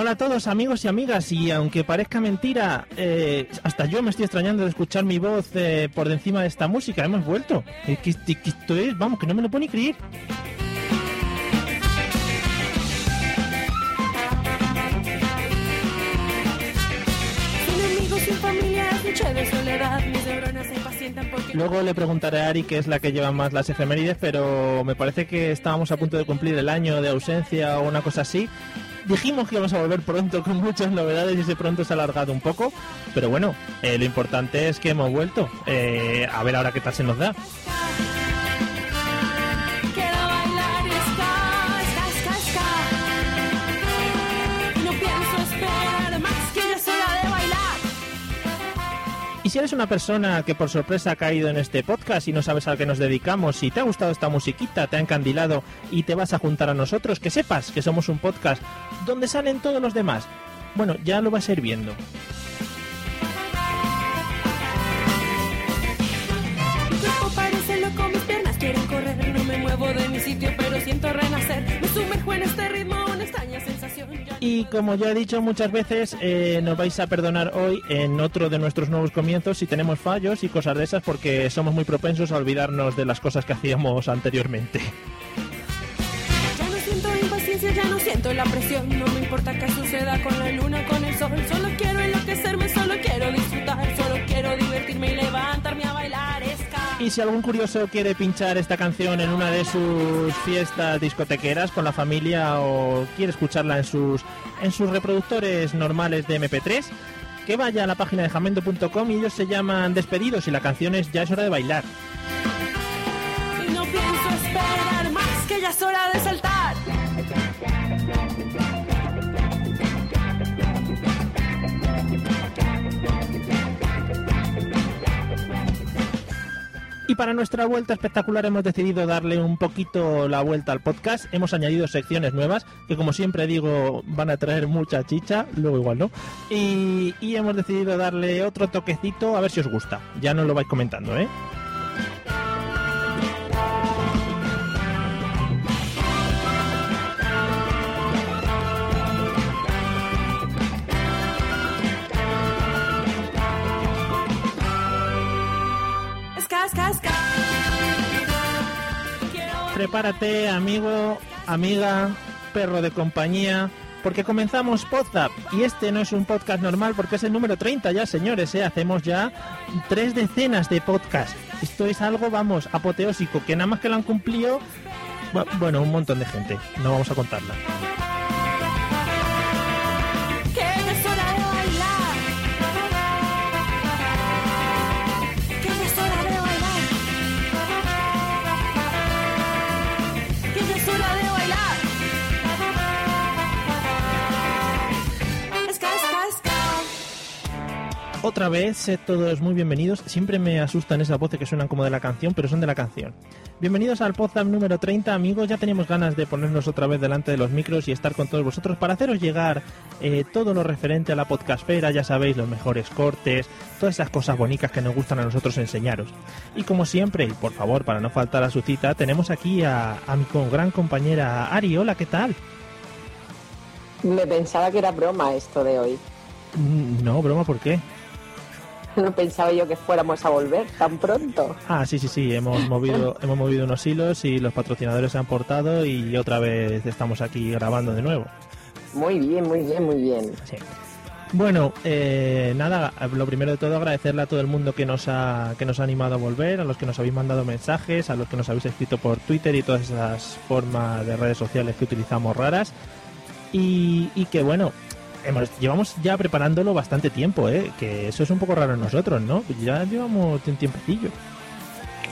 Hola a todos amigos y amigas y aunque parezca mentira, eh, hasta yo me estoy extrañando de escuchar mi voz eh, por encima de esta música. Hemos vuelto. Que, que esto es, vamos, que no me lo puedo ni creer. Luego le preguntaré a Ari que es la que lleva más las efemérides, pero me parece que estábamos a punto de cumplir el año de ausencia o una cosa así. Dijimos que íbamos a volver pronto con muchas novedades y ese pronto se ha alargado un poco, pero bueno, eh, lo importante es que hemos vuelto. Eh, a ver ahora qué tal se nos da. Si eres una persona que por sorpresa ha caído en este podcast y no sabes a qué nos dedicamos, si te ha gustado esta musiquita, te ha encandilado y te vas a juntar a nosotros, que sepas que somos un podcast donde salen todos los demás. Bueno, ya lo vas a ir viendo. Y como ya he dicho muchas veces, eh, nos vais a perdonar hoy en otro de nuestros nuevos comienzos si tenemos fallos y cosas de esas porque somos muy propensos a olvidarnos de las cosas que hacíamos anteriormente. Ya no siento impaciencia, ya no siento la presión. No me importa qué suceda con la luna, con Y si algún curioso quiere pinchar esta canción en una de sus fiestas discotequeras con la familia o quiere escucharla en sus en sus reproductores normales de MP3, que vaya a la página de jamendo.com y ellos se llaman Despedidos y la canción es Ya es hora de bailar. Para nuestra vuelta espectacular hemos decidido darle un poquito la vuelta al podcast. Hemos añadido secciones nuevas que como siempre digo van a traer mucha chicha, luego igual no. Y, y hemos decidido darle otro toquecito a ver si os gusta. Ya nos lo vais comentando, ¿eh? Prepárate, amigo, amiga, perro de compañía, porque comenzamos Podzap. Y este no es un podcast normal porque es el número 30 ya, señores. ¿eh? Hacemos ya tres decenas de podcasts. Esto es algo, vamos, apoteósico, que nada más que lo han cumplido, bu- bueno, un montón de gente. No vamos a contarla. Otra vez, sed todos muy bienvenidos. Siempre me asustan esas voces que suenan como de la canción, pero son de la canción. Bienvenidos al podcast número 30, amigos. Ya teníamos ganas de ponernos otra vez delante de los micros y estar con todos vosotros para haceros llegar eh, todo lo referente a la podcastfera, ya sabéis, los mejores cortes, todas esas cosas bonitas que nos gustan a nosotros enseñaros. Y como siempre, y por favor, para no faltar a su cita, tenemos aquí a, a mi con- gran compañera Ari. Hola, ¿qué tal? Me pensaba que era broma esto de hoy. Mm, No, broma, ¿por qué? No pensaba yo que fuéramos a volver tan pronto. Ah, sí, sí, sí, hemos movido, hemos movido unos hilos y los patrocinadores se han portado y otra vez estamos aquí grabando de nuevo. Muy bien, muy bien, muy bien. Sí. Bueno, eh, nada, lo primero de todo agradecerle a todo el mundo que nos, ha, que nos ha animado a volver, a los que nos habéis mandado mensajes, a los que nos habéis escrito por Twitter y todas esas formas de redes sociales que utilizamos raras. Y, y que bueno, hemos, llevamos ya preparándolo bastante tiempo, ¿eh? que eso es un poco raro en nosotros, ¿no? Ya llevamos un tiempecillo.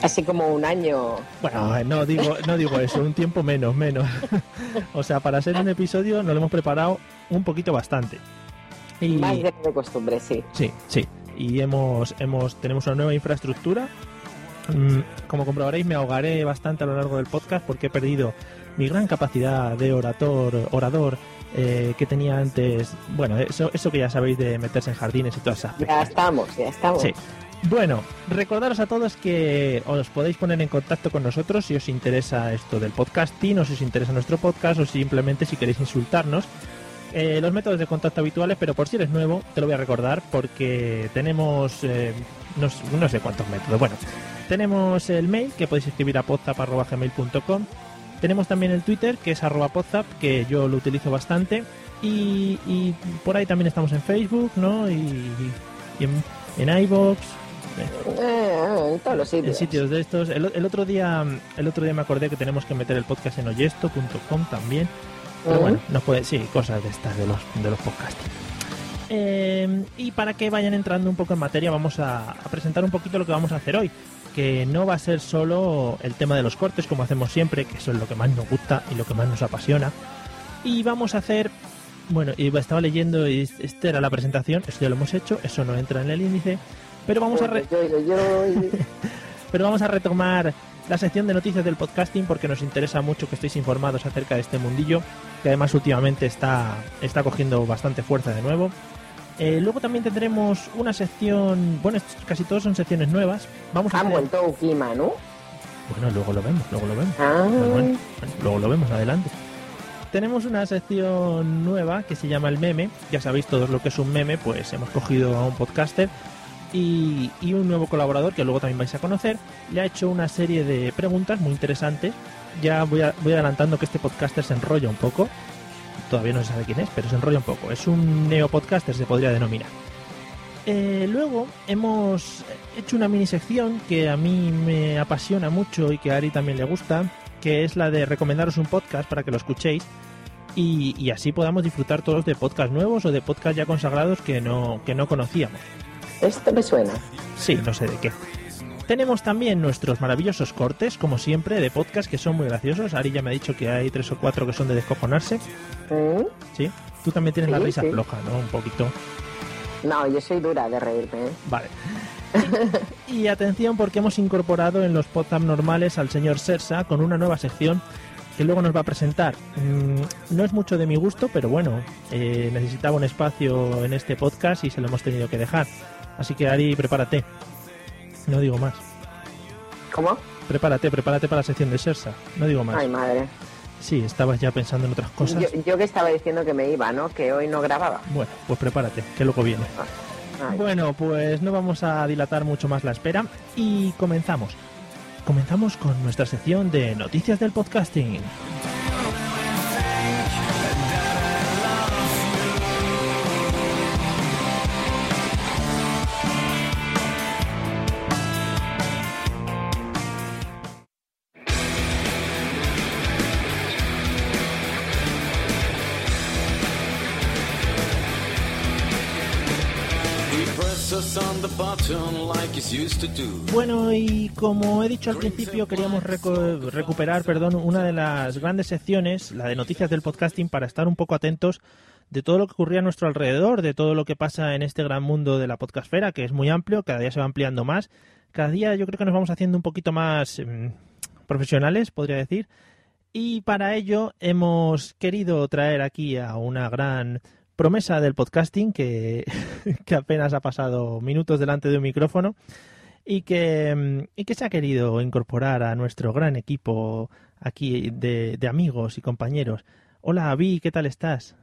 Así como un año. Bueno, no digo, no digo eso, un tiempo menos, menos. o sea, para ser un episodio nos lo hemos preparado un poquito bastante. Y... Más de, de costumbre, sí. Sí, sí. Y hemos, hemos, tenemos una nueva infraestructura. Mm, como comprobaréis, me ahogaré bastante a lo largo del podcast porque he perdido mi gran capacidad de orator, orador eh, que tenía antes. Bueno, eso, eso que ya sabéis de meterse en jardines y todas esas cosas. Ya estamos, ya estamos. Sí. Bueno, recordaros a todos que os podéis poner en contacto con nosotros si os interesa esto del podcasting o si os interesa nuestro podcast o simplemente si queréis insultarnos. Eh, los métodos de contacto habituales, pero por si eres nuevo, te lo voy a recordar porque tenemos eh, no, no, sé cuántos métodos. Bueno, tenemos el mail que podéis escribir a podzap.gmail.com. Tenemos también el Twitter que es arroba podzap, que yo lo utilizo bastante. Y, y, por ahí también estamos en Facebook, ¿no? Y, y en, en iVoox, eh, en todos los sitios. En sitios de estos. El, el, otro día el otro día me acordé que tenemos que meter el podcast en oyesto.com también. Pero bueno, nos puede, sí, cosas de estas de los, de los podcasts. Eh, y para que vayan entrando un poco en materia, vamos a, a, presentar un poquito lo que vamos a hacer hoy. Que no va a ser solo el tema de los cortes, como hacemos siempre, que eso es lo que más nos gusta y lo que más nos apasiona. Y vamos a hacer. Bueno, y estaba leyendo y esta era la presentación, eso ya lo hemos hecho, eso no entra en el índice. Pero vamos, a re... Pero vamos a retomar la sección de noticias del podcasting porque nos interesa mucho que estéis informados acerca de este mundillo, que además últimamente está, está cogiendo bastante fuerza de nuevo. Eh, luego también tendremos una sección, bueno, casi todos son secciones nuevas. Vamos a Han hacer... vuelto Ukima, ¿no? Bueno, luego lo vemos, luego lo vemos. Ah. Bueno, bueno, luego lo vemos, adelante. Tenemos una sección nueva que se llama el meme. Ya sabéis todos lo que es un meme, pues hemos cogido a un podcaster y, y, un nuevo colaborador que luego también vais a conocer le ha hecho una serie de preguntas muy interesantes. Ya voy, a, voy adelantando que este podcaster se enrolla un poco. Todavía no se sabe quién es, pero se enrolla un poco. Es un neopodcaster, se podría denominar. Eh, luego hemos hecho una mini sección que a mí me apasiona mucho y que a Ari también le gusta, que es la de recomendaros un podcast para que lo escuchéis y, y así podamos disfrutar todos de podcasts nuevos o de podcasts ya consagrados que no, que no conocíamos. Esto me suena. Sí, no sé de qué. Tenemos también nuestros maravillosos cortes, como siempre, de podcast que son muy graciosos. Ari ya me ha dicho que hay tres o cuatro que son de descojonarse. Sí. Tú también tienes Sí, la risa sí. floja, ¿no? Un poquito. No, yo soy dura de reírme. ¿eh? Vale. Y atención porque hemos incorporado en los podcasts normales al señor Sersa con una nueva sección que luego nos va a presentar. Mm, no es mucho de mi gusto, pero bueno, eh, necesitaba un espacio en este podcast y se lo hemos tenido que dejar. Así que Ari, prepárate. No digo más. ¿Cómo? Prepárate, prepárate para la sección de Sersa. No digo más. Ay, madre. Sí, estabas ya pensando en otras cosas. Yo, yo que estaba diciendo que me iba, ¿no? Que hoy no grababa. Bueno, pues prepárate, que luego viene. Ay. Bueno, pues no vamos a dilatar mucho más la espera y comenzamos. Comenzamos con nuestra sección de noticias del podcasting. Bueno, y como he dicho al principio, queríamos recuperar, perdón, una de las grandes secciones, la de noticias del podcasting, para estar un poco atentos de todo lo que ocurría a nuestro alrededor, de todo lo que pasa en este gran mundo de la podcastfera, que es muy amplio, cada día se va ampliando más. Cada día yo creo que nos vamos haciendo un poquito más mm, profesionales, podría decir. Y para ello hemos querido traer aquí a una gran promesa del podcasting que, que apenas ha pasado minutos delante de un micrófono y que, mm, y que se ha querido incorporar a nuestro gran equipo aquí de, de amigos y compañeros. Hola, Avi, ¿qué tal estás?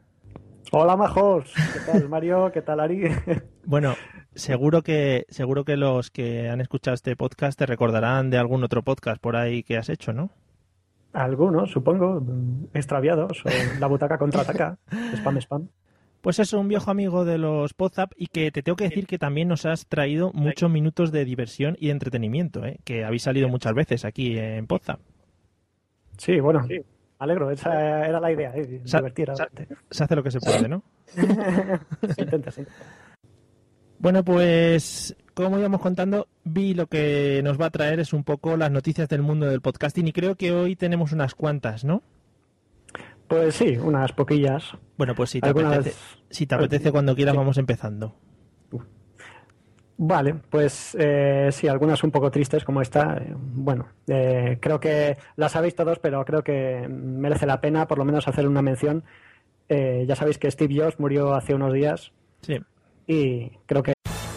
Hola majos, ¿qué tal Mario? ¿Qué tal Ari? Bueno, seguro que seguro que los que han escuchado este podcast te recordarán de algún otro podcast por ahí que has hecho, ¿no? Algunos, supongo, extraviados, o la butaca contraataca, spam, spam. Pues eso, un viejo amigo de los Podzap y que te tengo que decir que también nos has traído muchos minutos de diversión y de entretenimiento, ¿eh? que habéis salido muchas veces aquí en Podzap. Sí, bueno, alegro, esa era la idea, ¿eh? Divertir gente. Se hace lo que se puede, ¿no? Se intenta, sí. Bueno, pues como íbamos contando, vi lo que nos va a traer es un poco las noticias del mundo del podcasting y creo que hoy tenemos unas cuantas, ¿no? Pues sí, unas poquillas. Bueno, pues si te Algunas- apetece, si te apetece cuando quieras vamos empezando. Vale, pues eh, sí, algunas un poco tristes como esta. eh, bueno, eh, creo que las sabéis todos, pero creo que merece la pena por lo menos hacer una mención. Eh, ya sabéis que Steve Jobs murió hace unos días Sí. y creo que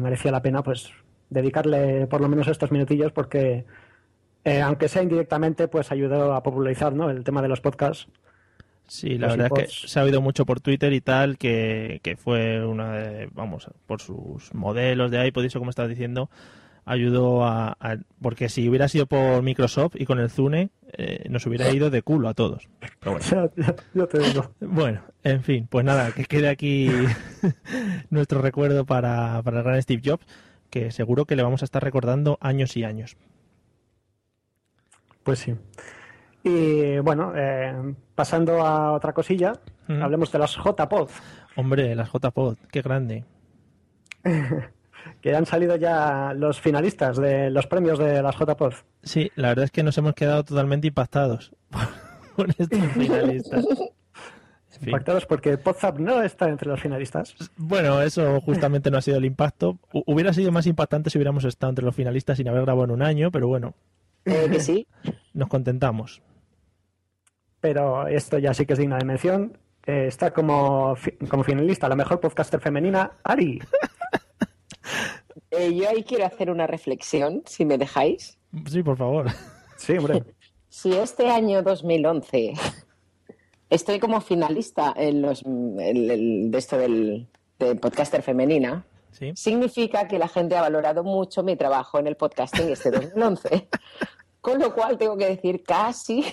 merecía la pena pues dedicarle por lo menos estos minutillos porque eh, aunque sea indirectamente pues ayudó a popularizar ¿no? el tema de los podcasts Sí, la Los verdad es que se ha oído mucho por Twitter y tal, que, que fue una de, vamos, por sus modelos de iPod y eso como estabas diciendo, ayudó a, a- porque si hubiera sido por Microsoft y con el Zune, eh, nos hubiera ido de culo a todos. Pero bueno. Ya- ya- ya te digo. Bueno, en fin, pues nada, que quede aquí nuestro recuerdo para, para el gran Steve Jobs, que seguro que le vamos a estar recordando años y años. Pues sí. Y bueno, eh, pasando a otra cosilla, Mm. hablemos de las JPod, Hombre, las JPod, qué grande. que han salido ya los finalistas de los premios de las JPod. Sí, la verdad es que nos hemos quedado totalmente impactados por estos finalistas. Impactados porque Podzap no está entre los finalistas. Bueno, eso justamente no ha sido el impacto. Hu- Hubiera sido más impactante si hubiéramos estado entre los finalistas sin haber grabado en un año, pero bueno, Eh, que sí. nos contentamos. Pero esto ya sí que es digna de mención. Eh, está como, fi- como finalista la mejor podcaster femenina, Ari. Eh, yo ahí quiero hacer una reflexión, si me dejáis. Sí, por favor. Sí, hombre. Si este año 2011 estoy como finalista en los el- el- de esto del, de podcaster femenina, Sí. significa que la gente ha valorado mucho mi trabajo en el podcasting este 2011. Con lo cual tengo que decir casi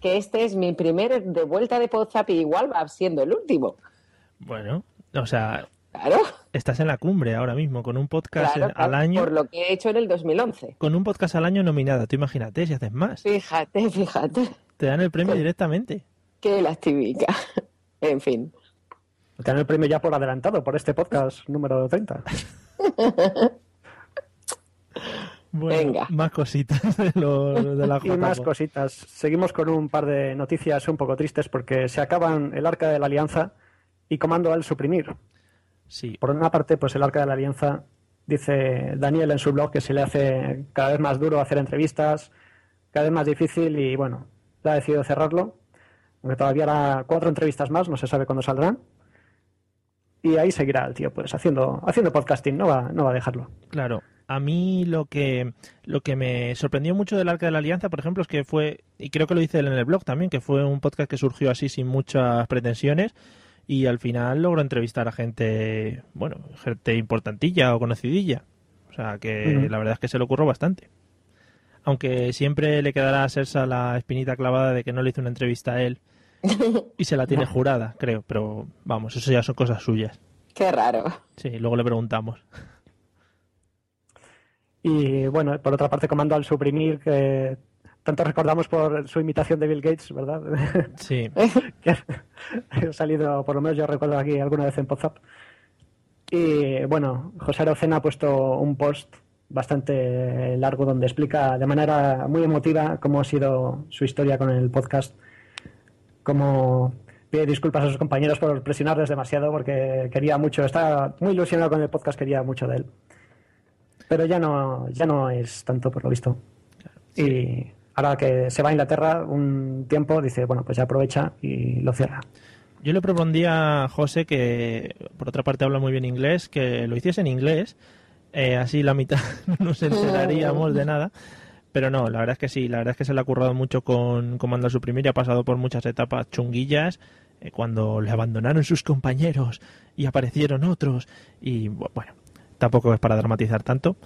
que este es mi primer de vuelta de Podzap y igual va siendo el último. Bueno, o sea, Claro, estás en la cumbre ahora mismo con un podcast claro, en- al claro, año, por lo que he hecho en el 2011. con un podcast al año nominada. Tú imagínate si haces más, Fíjate, fíjate, te dan el premio directamente. qué lastivica. En fin. Te dan el premio ya por adelantado por este podcast número 30. Bueno, Venga. más cositas de, lo- de la Y más cositas. Seguimos con un par de noticias un poco tristes porque se acaban el arca de la alianza y comando al suprimir. Sí, Por una parte, pues el arca de la alianza dice Daniel en su blog que se le hace cada vez más duro hacer entrevistas, cada vez más difícil y bueno, ha decidido cerrarlo. Aunque todavía hará cuatro entrevistas más, no se sabe cuándo saldrán. Y ahí seguirá el tío, pues haciendo, haciendo podcasting, no va, no va a dejarlo. Claro, a mí lo que lo que me sorprendió mucho del Arca de la Alianza, por ejemplo, es que fue, y creo que lo dice él en el blog también, que fue un podcast que surgió así sin muchas pretensiones y al final logró entrevistar a gente, bueno, gente importantilla o conocidilla. O sea, que la verdad es que se le ocurrió bastante. Aunque siempre le quedará a Sersa la espinita clavada de que no le hizo una entrevista a él y se la tiene jurada, creo, pero vamos, eso ya son cosas suyas. Qué raro. Sí, luego le preguntamos. Y bueno, por otra parte, comando al suprimir, que tanto recordamos por su imitación de Bill Gates, ¿verdad? Sí, que ha salido, por lo menos yo recuerdo aquí alguna vez en WhatsApp. Y bueno, José Arocena ha puesto un post bastante largo donde explica de manera muy emotiva cómo ha sido su historia con el podcast, cómo pide disculpas a sus compañeros por presionarles demasiado porque quería mucho, está muy ilusionado con el podcast, quería mucho de él. Pero ya no, ya no es tanto por lo visto. Y ahora que se va a Inglaterra un tiempo, dice, bueno, pues ya aprovecha y lo cierra. Yo le propondría a José que, por otra parte, habla muy bien inglés, que lo hiciese en inglés. Eh, así la mitad no nos enteraríamos de nada. Pero no, la verdad es que sí, la verdad es que se le ha currado mucho con Comando Suprimir y ha pasado por muchas etapas chunguillas eh, cuando le abandonaron sus compañeros y aparecieron otros. Y bueno, tampoco es para dramatizar tanto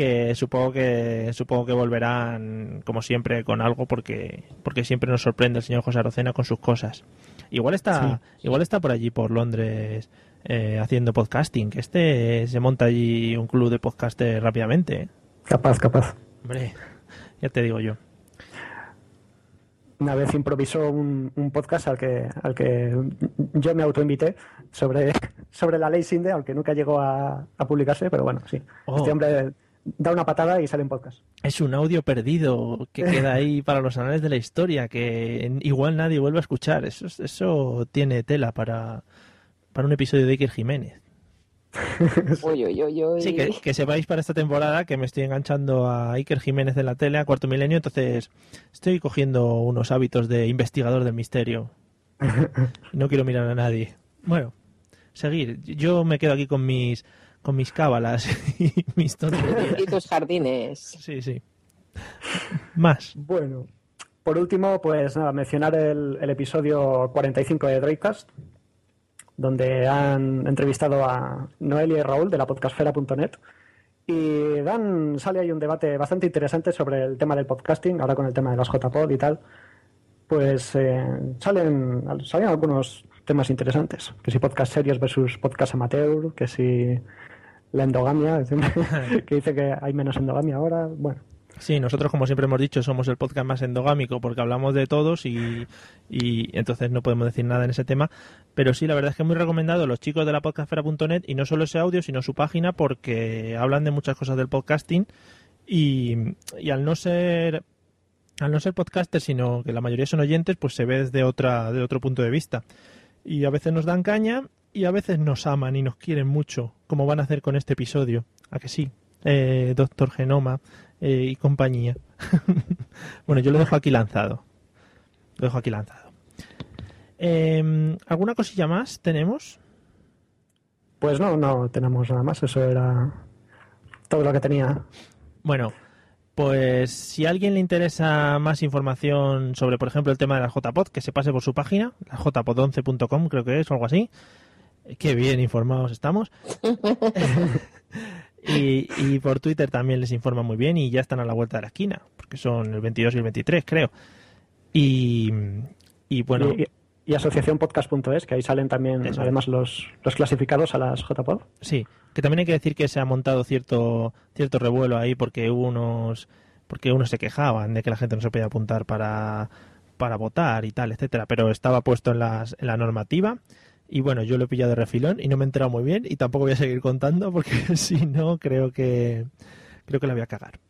que supongo que supongo que volverán como siempre con algo porque porque siempre nos sorprende el señor José Arocena con sus cosas igual está igual está por allí por Londres eh, haciendo podcasting que este se monta allí un club de podcasters rápidamente ¿eh? Capaz, capaz. hombre ya te digo yo Una vez improvisó un, un podcast al que, al que yo me autoinvité sobre, sobre la ley Sinde, aunque nunca llegó a, a publicarse, pero bueno, sí. Oh. Este hombre da una patada y sale en podcast. es un audio perdido que queda ahí para los anales de la historia que igual nadie vuelve a escuchar eso eso tiene tela para para un episodio de Iker Jiménez Uy, uy, uy, uy. Sí, que, que sepáis para esta temporada que me estoy enganchando a Iker Jiménez en la tele, a Cuarto Milenio, entonces estoy cogiendo unos hábitos de investigador del misterio. No quiero mirar a nadie. Bueno, seguir. Yo me quedo aquí con mis con mis cábalas y mis tonterías. Y tus jardines. Sí, sí. Más. Bueno, por último, pues nada, mencionar el, el episodio 45 de Drakecast, donde han entrevistado a Noelia y Raúl de la podcastfera.net y dan, sale ahí un debate bastante interesante sobre el tema del podcasting, ahora con el tema de las JPod y tal. Pues eh, salen, salen algunos temas interesantes, que si podcast serios versus podcast amateur, que si la endogamia, que dice que hay menos endogamia ahora, bueno. Sí, nosotros como siempre hemos dicho somos el podcast más endogámico porque hablamos de todos y, y entonces no podemos decir nada en ese tema. Pero sí, la verdad es que es muy recomendado los chicos de la podcastfera.net y no solo ese audio sino su página porque hablan de muchas cosas del podcasting y, y al no ser al no ser podcaster sino que la mayoría son oyentes pues se ve desde otra de otro punto de vista y a veces nos dan caña y a veces nos aman y nos quieren mucho como van a hacer con este episodio. ¿A que sí? Eh, Doctor Genoma eh, y compañía. bueno, yo lo dejo aquí lanzado. Lo dejo aquí lanzado. Eh, ¿Alguna cosilla más tenemos? Pues no, no tenemos nada más. Eso era todo lo que tenía. Bueno, pues si a alguien le interesa más información sobre, por ejemplo, el tema de la JPod, que se pase por su página, la jpod11.com creo que es o algo así. Qué bien informados estamos. y, y por Twitter también les informa muy bien y ya están a la vuelta de la esquina, porque son el 22 y el 23, creo. Y, y bueno, y, y asociacionpodcast.es, que ahí salen también Eso. además los, los clasificados a las JPod. Sí, que también hay que decir que se ha montado cierto cierto revuelo ahí porque hubo unos porque unos se quejaban de que la gente no se podía apuntar para para votar y tal, etcétera, pero estaba puesto en las en la normativa y bueno, yo lo he pillado de refilón y no me he enterado muy bien y tampoco voy a seguir contando porque si no creo que creo que la voy a cagar.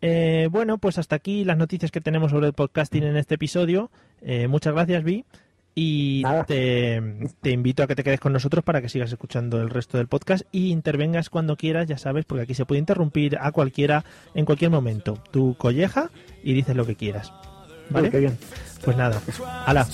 Eh, bueno, pues hasta aquí las noticias que tenemos sobre el podcasting en este episodio. Eh, muchas gracias, Vi. Y te, te invito a que te quedes con nosotros para que sigas escuchando el resto del podcast y intervengas cuando quieras, ya sabes, porque aquí se puede interrumpir a cualquiera en cualquier momento. Tú colleja y dices lo que quieras. ¿Vale? Uy, qué bien. Pues nada. Hala.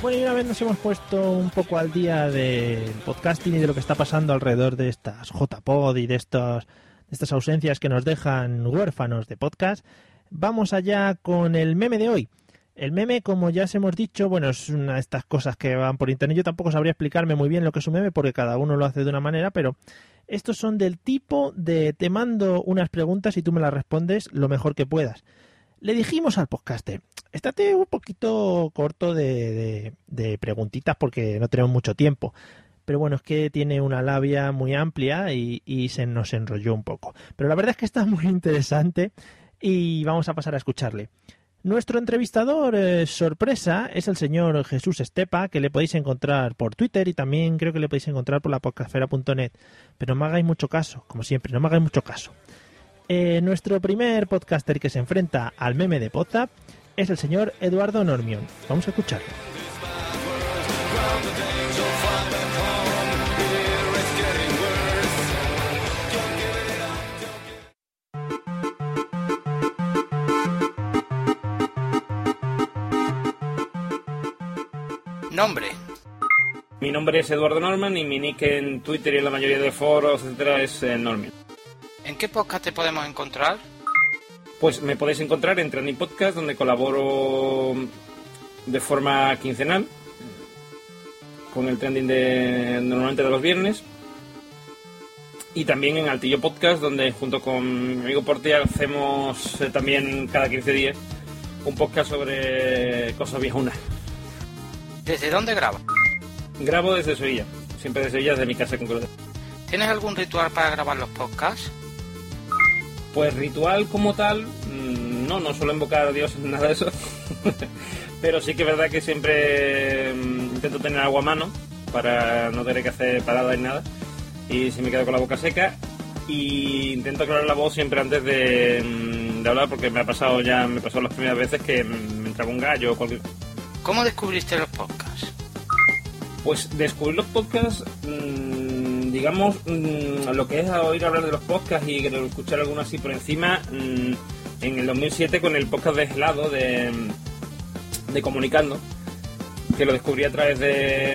Bueno, y una vez nos hemos puesto un poco al día del podcasting y de lo que está pasando alrededor de estas JPod y de, estos, de estas ausencias que nos dejan huérfanos de podcast, vamos allá con el meme de hoy. El meme, como ya os hemos dicho, bueno, es una de estas cosas que van por internet. Yo tampoco sabría explicarme muy bien lo que es un meme porque cada uno lo hace de una manera, pero estos son del tipo de te mando unas preguntas y tú me las respondes lo mejor que puedas. Le dijimos al podcaster, estate un poquito corto de, preguntitas porque no tenemos mucho tiempo. Pero bueno, es que tiene una labia muy amplia y se nos enrolló un poco. Pero la verdad es que está muy interesante y vamos a pasar a escucharle. Nuestro entrevistador eh, sorpresa es el señor Jesús Estepa, que le podéis encontrar por Twitter y también creo que le podéis encontrar por la podcastfera.net. Pero no me hagáis mucho caso, como siempre, no me hagáis mucho caso. Eh, nuestro primer podcaster que se enfrenta al meme de WhatsApp es el señor Eduardo Normion. Vamos a escucharlo. Nombre. Mi nombre es Eduardo Norman y mi nick en Twitter y en la mayoría de foros, etcétera, es eh, Norman. ¿En qué podcast te podemos encontrar? Pues me podéis encontrar en Trending Podcast, donde colaboro de forma quincenal con el trending de normalmente de los viernes. Y también en Altillo Podcast, donde junto con mi amigo Portia hacemos eh, también cada 15 días un podcast sobre cosas viejunas. ¿Desde dónde grabas? Grabo desde Sevilla, siempre desde Sevilla, desde mi casa concreta. ¿Tienes algún ritual para grabar los podcasts? Pues ritual como tal, mm, no, no suelo invocar a Dios ni nada de eso. Pero sí que es verdad que siempre mm, intento tener agua a mano para no tener que hacer parada ni nada. Y si me quedo con la boca seca. Y intento aclarar la voz siempre antes de, mm, de hablar porque me ha pasado ya, me pasó las primeras veces que me entraba un gallo o cualquier ¿Cómo descubriste los podcasts? Pues descubrir los podcasts, mm, digamos, mm, lo que es oír hablar de los podcasts y escuchar algunos así por encima, mm, en el 2007 con el podcast de Gelado de, de Comunicando, que lo descubrí a través de,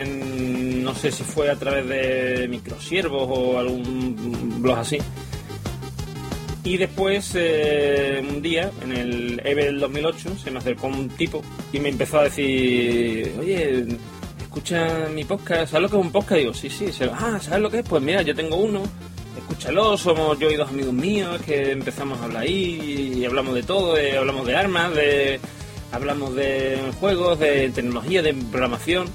en- no sé si fue a través de Microsiervos o algún blog así. Y después, eh, un día, en el EVE del 2008, se me acercó un tipo y me empezó a decir, oye, escucha mi podcast, ¿sabes lo que es un podcast? digo, sí, sí, ah, ¿sabes lo que es? Pues mira, yo tengo uno, escúchalo, somos yo y dos amigos míos que empezamos a hablar ahí y hablamos de todo, eh, hablamos de armas, de hablamos de juegos, de tecnología, de programación.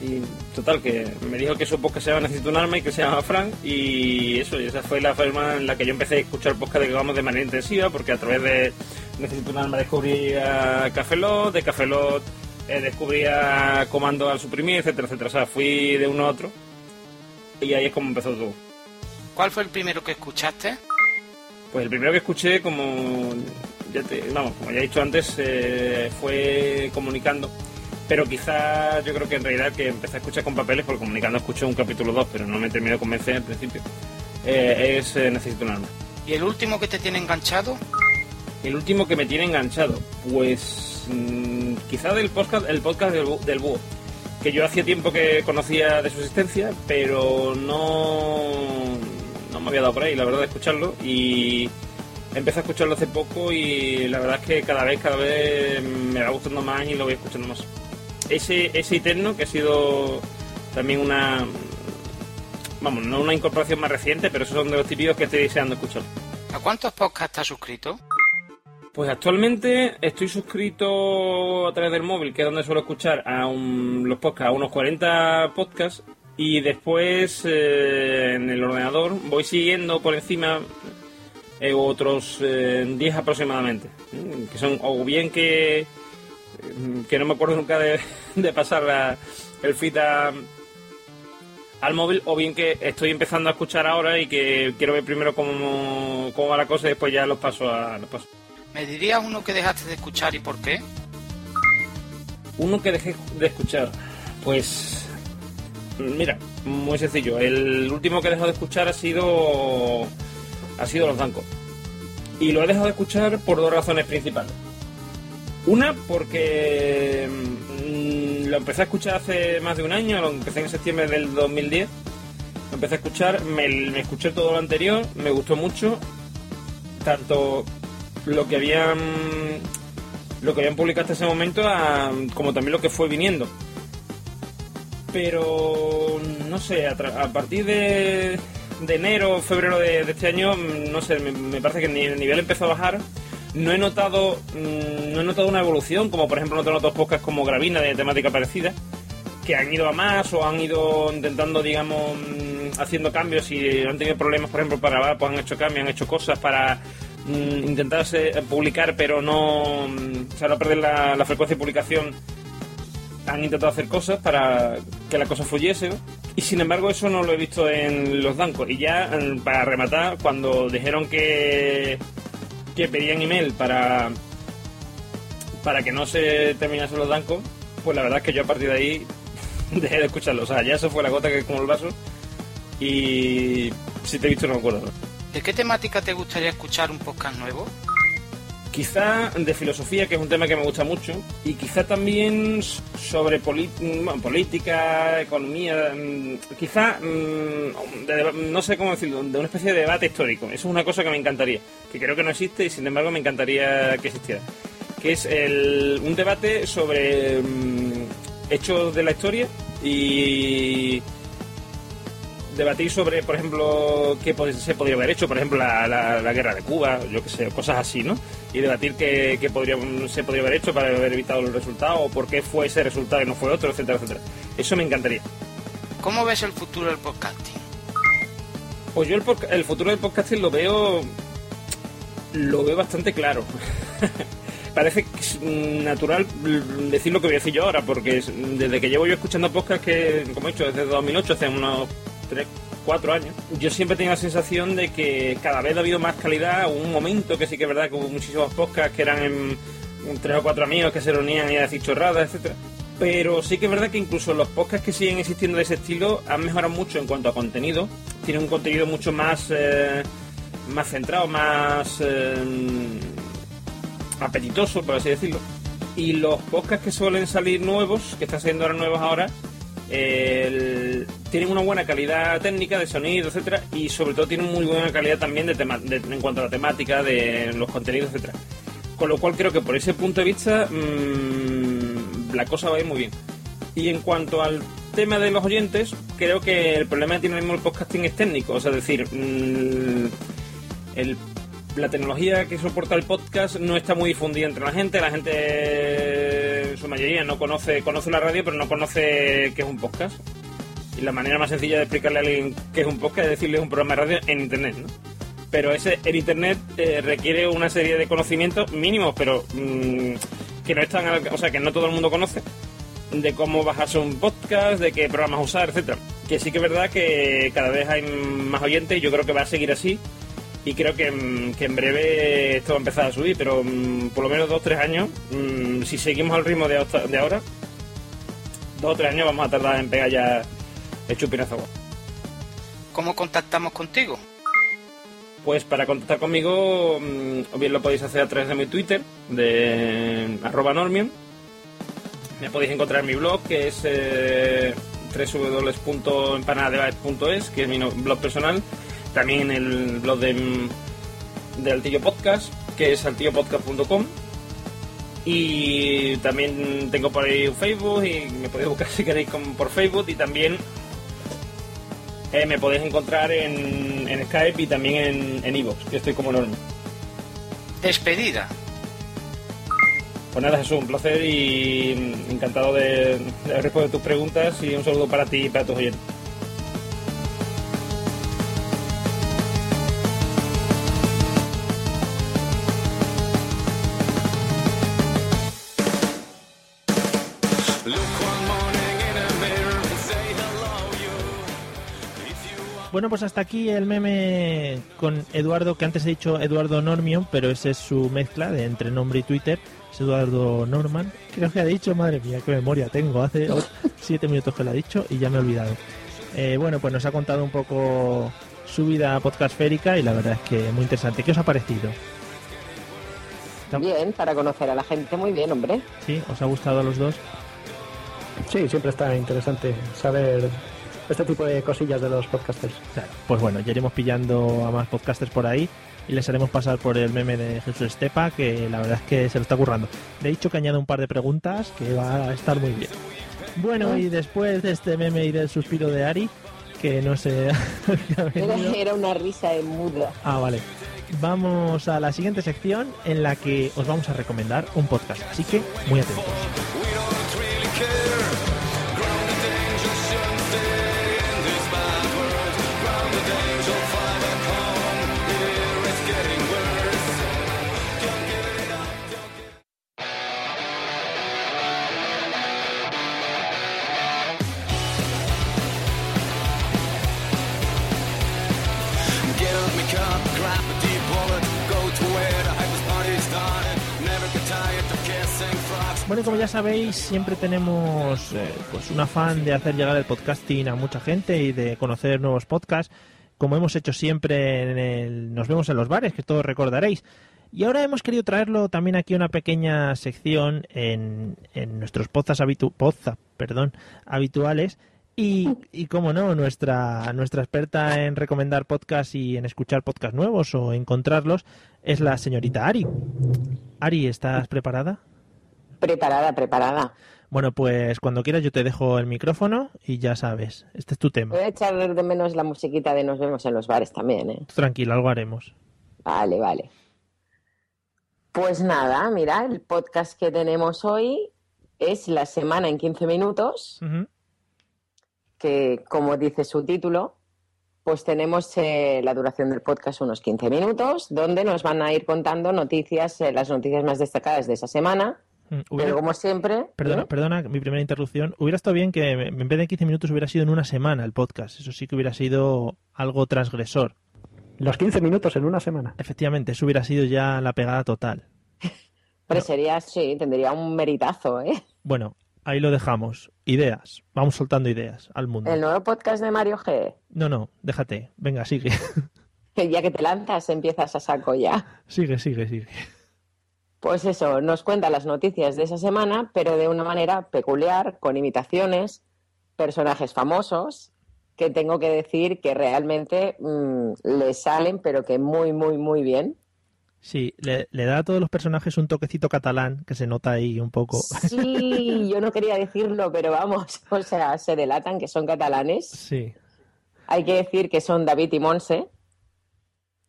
Y total, que me dijo que su podcast se llama Necesito un arma y que se llama Frank. Y eso, y esa fue la forma en la que yo empecé a escuchar podcast, digamos, de manera intensiva, porque a través de Necesito un arma descubrí a Cafelot, de Cafelot eh, descubrí a Comando al Suprimir, etcétera, etcétera. O sea, fui de uno a otro. Y ahí es como empezó todo. ¿Cuál fue el primero que escuchaste? Pues el primero que escuché, como ya, te- vamos, como ya he dicho antes, eh, fue comunicando. Pero quizás yo creo que en realidad que empecé a escuchar con papeles, porque comunicando escuché un capítulo 2, pero no me terminó de convencer al principio. eh, es eh, Necesito un arma. ¿Y el último que te tiene enganchado? El último que me tiene enganchado, pues mm, quizá del podcast, el podcast del, del búho, que yo hacía tiempo que conocía de su existencia, pero no, no me había dado por ahí, la verdad, de escucharlo y empecé a escucharlo hace poco y la verdad es que cada vez, cada vez me va gustando más y lo voy escuchando más. Ese, ese Eterno, que ha sido también una, vamos, no una incorporación más reciente, pero esos son de los típicos que estoy deseando escuchar. ¿A cuántos podcasts estás suscrito? Pues actualmente estoy suscrito a través del móvil, que es donde suelo escuchar a un- los podcasts, a unos 40 podcasts, y después eh, en el ordenador voy siguiendo por encima eh, otros eh, 10 aproximadamente, ¿eh? que son o bien que, que no me acuerdo nunca de, de pasar la- el feed a- al móvil, o bien que estoy empezando a escuchar ahora y que quiero ver primero cómo, cómo va la cosa y después ya los paso a... Los paso. ¿Me dirías uno que dejaste de escuchar y por qué? Uno que dejé de escuchar, pues mira, muy sencillo. El último que he dejado de escuchar ha sido ha sido los bancos. Y lo he dejado de escuchar por dos razones principales. Una, porque mm, lo empecé a escuchar hace más de un año, lo empecé en septiembre del 2010. Lo empecé a escuchar, me, escuché todo lo anterior, me gustó mucho. Tanto lo que habían lo que habían publicado hasta ese momento como también lo que fue viniendo pero no sé a, partir de, de enero febrero de, este año mm, no sé me, parece que el nivel empezó a bajar no he notado mm, no he notado una evolución como por ejemplo noto en otros podcasts como Gravina de temática parecida que han ido a más o han ido intentando digamos mm, haciendo cambios y han tenido problemas por ejemplo para grabar pues han hecho cambios han hecho cosas para mm, intentar se- publicar pero no mm, o sea, no perder la, la frecuencia de publicación. Han intentado hacer cosas para que la cosa fluyese y sin embargo eso no lo he visto en los bancos. Y ya para rematar cuando dijeron que que pedían email para para que no se terminasen los bancos pues la verdad es que yo a partir de ahí dejé de escucharlo o sea ya eso fue la gota que como el vaso y si te he visto no me acuerdo. ¿De qué temática te gustaría escuchar un podcast nuevo? Quizá de filosofía, que es un tema que me gusta mucho, y quizá también sobre poli- bueno, política, economía, mm, quizá, mm, no sé cómo decirlo, de una especie de debate histórico. Eso es una cosa que me encantaría, que creo que no existe y sin embargo me encantaría que existiera. Que es el- un debate sobre mm, hechos de la historia y debatir sobre, por ejemplo, qué se podría haber hecho, por ejemplo, la, la- la guerra de Cuba, yo qué sé, cosas así, ¿no? Y debatir qué, qué podría, se podría haber hecho para haber evitado el resultado, o por qué fue ese resultado y no fue otro, etcétera, etcétera. Eso me encantaría. ¿Cómo ves el futuro del podcasting? Pues yo el, el futuro del podcasting lo veo lo veo bastante claro. Parece natural decir lo que voy a decir yo ahora, porque es- desde que llevo yo escuchando podcast, que como he dicho, desde 2008, hace unos 3, 4 años, yo siempre tengo la sensación de que cada vez ha habido más calidad. Hubo un momento que sí que es verdad que hubo muchísimos podcasts que eran en, tres o cuatro amigos que se reunían y a decir chorradas, etcétera. Pero sí que es verdad que incluso los podcasts que siguen existiendo de ese estilo han mejorado mucho en cuanto a contenido. Tienen un contenido mucho más, eh, más centrado, más eh, apetitoso, por así decirlo. Y los podcasts que suelen salir nuevos, que están saliendo ahora nuevos ahora, el- tienen una buena calidad técnica de sonido, etcétera, y sobre todo tienen muy buena calidad también de tema- de- en cuanto a la temática, de los contenidos, etcétera. Con lo cual creo que por ese punto de vista mm, la cosa va a ir muy bien. Y en cuanto al tema de los oyentes, creo que el problema que tiene ahora mismo el podcasting es técnico, o sea, es decir, mm, el- la tecnología que soporta el podcast no está muy difundida entre la gente, la gente en su mayoría no conoce, conoce la radio pero no conoce qué es un podcast. Y la manera más sencilla de explicarle a alguien qué es un podcast es decirle un programa de radio en internet, ¿no? Pero ese el internet eh, requiere una serie de conocimientos mínimos, pero mm, que no están, o sea, que no todo el mundo conoce de cómo bajarse un podcast, de qué programas usar, etcétera. Que sí que es verdad que cada vez hay más oyentes y yo creo que va a seguir así. Y creo que, mm, que en breve esto va a empezar a subir, pero mm, por lo menos dos o tres años, mm, si seguimos al ritmo de, hasta- de ahora, dos o tres años vamos a tardar en pegar ya el chupinazo. ¿Cómo contactamos contigo? Pues para contactar conmigo, o bien lo podéis hacer a través de mi Twitter, de arroba normion. Me podéis encontrar en mi blog, que es eh, que es mi blog personal. También en el blog de, de Altillo Podcast, que es altillopodcast.com. Y también tengo por ahí un Facebook y me podéis buscar si queréis con- por Facebook y también eh, me podéis encontrar en, en Skype y también en en iVoox, que estoy como enorme. Despedida. Pues nada, Jesús, un placer y mm, encantado de, de haber respondido tus preguntas y un saludo para ti y para tus oyentes. Bueno, pues hasta aquí el meme con Eduardo, que antes he dicho Eduardo Normion, pero ese es su mezcla de entre nombre y Twitter. Es Eduardo Norman. Creo que ha dicho, madre mía, qué memoria tengo. Hace siete minutos que lo ha dicho y ya me he olvidado. Eh, bueno, pues nos ha contado un poco su vida podcastférica y la verdad es que muy interesante. ¿Qué os ha parecido? Bien, para conocer a la gente, muy bien, hombre. ¿Sí? ¿Os ha gustado a los dos? Sí, siempre está interesante saber este tipo de cosillas de los podcasters. Claro. Pues bueno, ya iremos pillando a más podcasters por ahí y les haremos pasar por el meme de Jesús Estepa, que la verdad es que se lo está currando. Le he dicho que añada un par de preguntas que va a estar muy bien. Bueno, y después de este meme y del suspiro de Ari, que no sé... era una risa de muda. Ah, vale. Vamos a la siguiente sección en la que os vamos a recomendar un podcast. Así que, muy atentos. Bueno, como ya sabéis, siempre tenemos eh, pues un afán de hacer llegar el podcasting a mucha gente y de conocer nuevos podcasts, como hemos hecho siempre en el Nos vemos en los bares, que todos recordaréis. Y ahora hemos querido traerlo también aquí una pequeña sección en, en nuestros podcasts habitu podcasts, perdón, habituales. Y, y como no, nuestra, nuestra experta en recomendar podcasts y en escuchar podcasts nuevos o encontrarlos es la señorita Ari. Ari, ¿estás preparada? Preparada, preparada. Bueno, pues cuando quieras yo te dejo el micrófono y ya sabes, este es tu tema. Voy a echar de menos la musiquita de Nos vemos en los bares también, ¿eh? Tranquila, algo haremos. Vale, vale. Pues nada, mira, el podcast que tenemos hoy es La semana en 15 minutos, que como dice su título, pues tenemos eh, la duración del podcast unos 15 minutos, donde nos van a ir contando noticias, eh, las noticias más destacadas de esa semana. Mm, hubiera- Pero como siempre, Perdona, ¿eh? perdona mi primera interrupción. Hubiera estado bien que en vez de 15 minutos hubiera sido en una semana el podcast. Eso sí que hubiera sido algo transgresor. Los 15 minutos en una semana. Efectivamente, eso hubiera sido ya la pegada total. Pero sería, sí, tendría un meritazo, ¿eh? Bueno, ahí lo dejamos. Ideas. Vamos soltando ideas al mundo. El nuevo podcast de Mario G. No, no, déjate. Venga, sigue. Ya que te lanzas, empiezas a saco ya. sigue, sigue, sigue. Pues eso, nos cuenta las noticias de esa semana, pero de una manera peculiar, con imitaciones, personajes famosos, que tengo que decir que realmente mm, le salen, pero que muy, muy, muy bien. Sí, le, le da a todos los personajes un toquecito catalán que se nota ahí un poco. Sí, yo no quería decirlo, pero vamos, o sea, se delatan que son catalanes. Sí, Hay que decir que son David y Monse.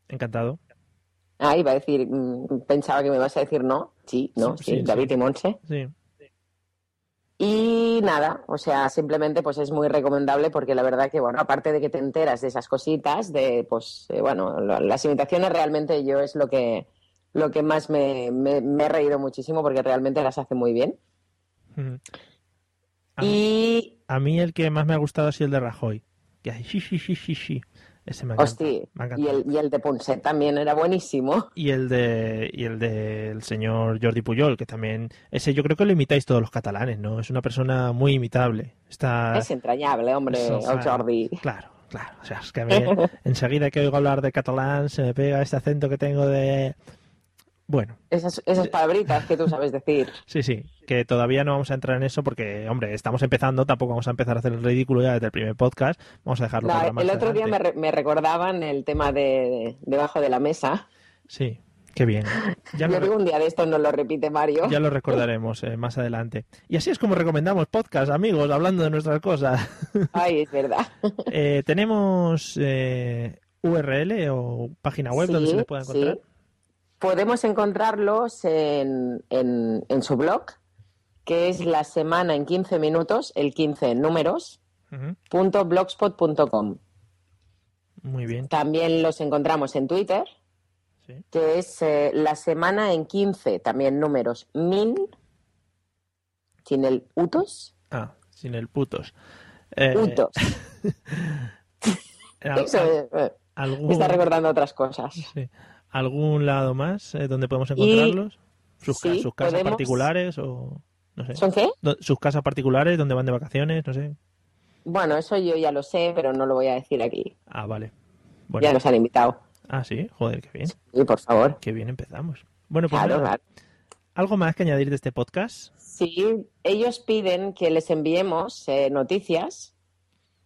encantado. Ah, iba a decir, mm, pensaba que me ibas a decir no. Sí, no, Sí, sí, sí, David sí. y Monse. Sí. Y nada, o sea, simplemente pues es muy recomendable porque la verdad que, bueno, aparte de que te enteras de esas cositas, de pues, eh, bueno, las imitaciones realmente yo es lo que, lo que más me, me- me he reído muchísimo porque realmente las hace muy bien. Ujú. A mí- Y, A mí el que más me ha gustado ha sido el de Rajoy. Que sí, sí, sí, sí, sí. Ese me encanta. hostia, me ha y el, y el de Ponset también era buenísimo. Y el de y el del señor Jordi Puyol, que también ese yo creo que lo imitáis todos los catalanes, ¿no? Es una persona muy imitable. Está Es entrañable, hombre, Eso. Jordi. Claro, claro. O sea, es que a mí enseguida que oigo hablar de catalán se me pega este acento que tengo de bueno, Esas, esas palabritas que tú sabes decir. sí, sí, que todavía no vamos a entrar en eso porque, hombre, estamos empezando, tampoco vamos a empezar a hacer el ridículo ya desde el primer podcast, vamos a dejarlo No, para más el otro día me, adelante. re- me recordaban el tema de, de- debajo de la mesa. Sí, qué bien. Ya Yo digo un día de esto nos lo repite Mario. ya lo recordaremos eh, más adelante. Y así es como recomendamos podcast, amigos, hablando de nuestras cosas. Ay, es verdad. Eh, tenemos eh, URL o página web donde se les pueda encontrar. sí. Podemos encontrarlos en, en- en su blog, que es la semana en 15 minutos, el 15 en números, Ujú, punto blogspot.com. Muy bien. También los encontramos en Twitter, Sí. que es eh, la semana en 15, también números, min, sin el utos, Ah, sin el putos. Eh, utos. al- Eso, eh, me está recordando otras cosas. sí. ¿Algún lado más eh, donde podemos Y- encontrarlos? ¿Sus, sí, sus casas podemos- particulares o no sé? ¿Son qué? ¿Sus casas particulares donde van de vacaciones? No sé. Bueno, eso yo ya lo sé, pero no lo voy a decir aquí. Ah, vale. Bueno. Ya nos han invitado. Ah, sí. Joder, qué bien. Sí, por favor. Qué bien empezamos. Bueno, pues Claro, claro. ¿Algo más que añadir de este podcast? Sí, ellos piden que les enviemos eh, noticias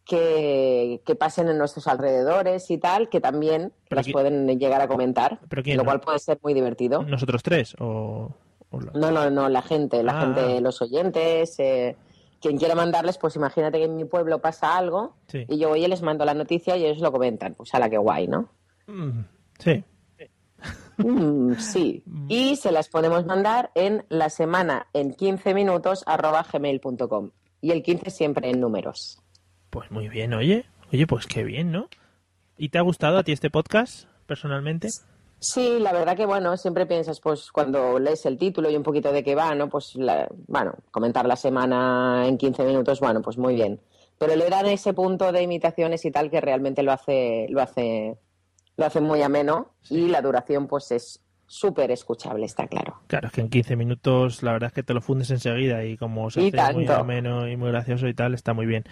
que, que pasen en nuestros alrededores y tal, que también Pero las pueden llegar a comentar, ¿Pero quién? lo cual puede ser muy divertido. ¿Nosotros tres? ¿O, o la- No, no, no, la gente, la Ah. gente, los oyentes, eh, quien quiera mandarles, pues imagínate que en mi pueblo pasa algo Sí. y yo voy y les mando la noticia y ellos lo comentan. Pues a la que guay, ¿no? Mm, Sí. Mm, sí. Y se las podemos mandar en la semana en 15 minutos arroba gmail.com. Y el 15 siempre en números. Pues muy bien, oye. Oye, pues qué bien, ¿no? ¿Y te ha gustado a ti este podcast, personalmente? Sí, la verdad que bueno, siempre piensas, pues cuando lees el título y un poquito de qué va, ¿no? Pues, la- bueno, comentar la semana en 15 minutos, bueno, pues muy bien. Pero le dan ese punto de imitaciones y tal que realmente lo hace, lo hace, lo hace muy ameno y la duración, pues es súper escuchable, está claro. Claro, es que en 15 minutos la verdad es que te lo fundes enseguida y como se Y hace muy ameno y muy gracioso y tal, está muy bien.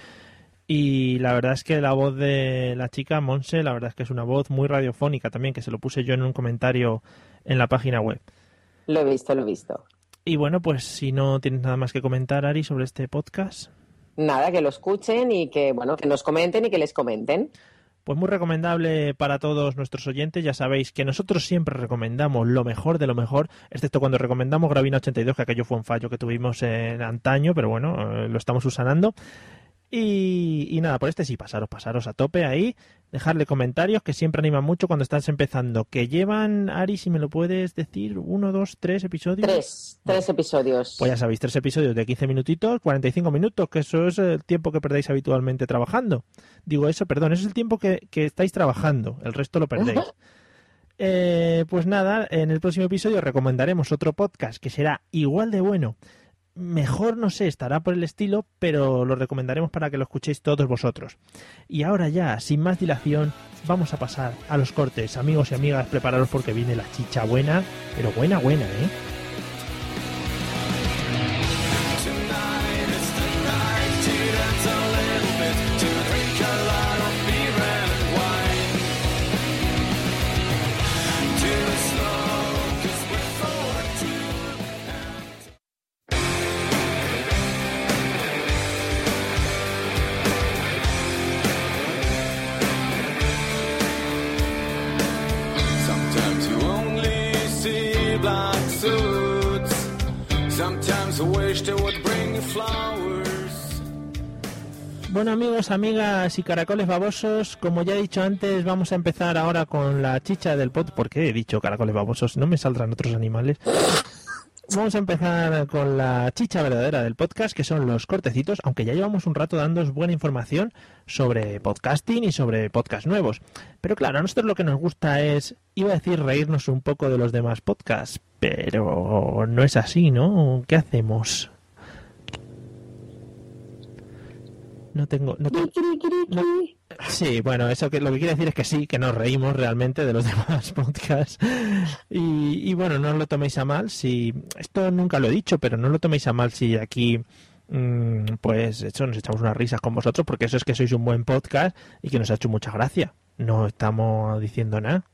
Y la verdad es que la voz de la chica, Monse, la verdad es que es una voz muy radiofónica también, que se lo puse yo en un comentario en la página web. Lo he visto, lo he visto. Y bueno, pues si no tienes nada más que comentar, Ari, sobre este podcast, Nada, que lo escuchen y que, bueno, que nos comenten y que les comenten. Pues muy recomendable para todos nuestros oyentes. Ya sabéis que nosotros siempre recomendamos lo mejor de lo mejor, excepto cuando recomendamos Gravina 82, que aquello fue un fallo que tuvimos en antaño, pero bueno, eh, lo estamos usando. Y, y nada, por este sí, pasaros, pasaros a tope ahí, dejarle comentarios que siempre animan mucho cuando estás empezando. Que llevan, Ari, si me lo puedes decir, uno, dos, tres episodios. Tres, tres episodios. Pues ya sabéis, tres episodios de 15 minutitos, 45 minutos, que eso es el tiempo que perdáis habitualmente trabajando. Digo eso, perdón, eso es el tiempo que, que estáis trabajando, el resto lo perdéis. Eh, pues nada, en el próximo episodio recomendaremos otro podcast que será igual de bueno. Mejor no sé, estará por el estilo, pero lo recomendaremos para que lo escuchéis todos vosotros. Y ahora ya, sin más dilación, vamos a pasar a los cortes. Amigos y amigas, prepararos porque viene la chicha buena, pero buena, buena, ¿eh? Bueno amigos, amigas y caracoles babosos, como ya he dicho antes, vamos a empezar ahora con la chicha del pod. ¿Por qué he dicho caracoles babosos? No me saldrán otros animales. Vamos a empezar con la chicha verdadera del podcast, que son los cortecitos, aunque ya llevamos un rato dándoos buena información sobre podcasting y sobre podcast nuevos. Pero claro, a nosotros lo que nos gusta es, iba a decir, reírnos un poco de los demás podcasts, pero no es así, ¿no? ¿Qué hacemos? No tengo... No tengo... No- Sí, bueno, eso que lo que quiere decir es que sí, que nos reímos realmente de los demás podcasts. Y, y bueno, no os lo toméis a mal si. Esto nunca lo he dicho, pero no lo toméis a mal si aquí. mm, Pues eso, nos echamos unas risas con vosotros, porque eso es que sois un buen podcast y que nos ha hecho mucha gracia. No estamos diciendo nada.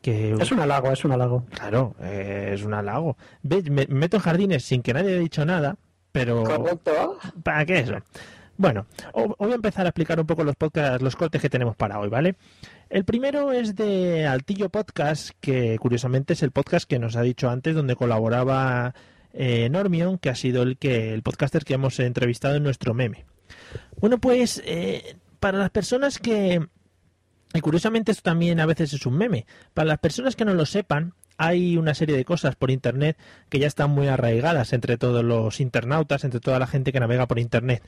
Que, Es un halago, es un halago. Claro, eh, es un halago. ¿Ves? Me me meto en jardines sin que nadie haya dicho nada, pero. Correcto. ¿Para qué eso? Bueno, voy a empezar a explicar un poco los podcasts, los cortes que tenemos para hoy, ¿vale? El primero es de Altillo Podcast, que curiosamente es el podcast que nos ha dicho antes, donde colaboraba eh, Normion, que ha sido el que el podcaster que hemos entrevistado en nuestro meme. Bueno, pues eh, para las personas que y curiosamente esto también a veces es un meme. Para las personas que no lo sepan, hay una serie de cosas por Internet que ya están muy arraigadas entre todos los internautas, entre toda la gente que navega por Internet.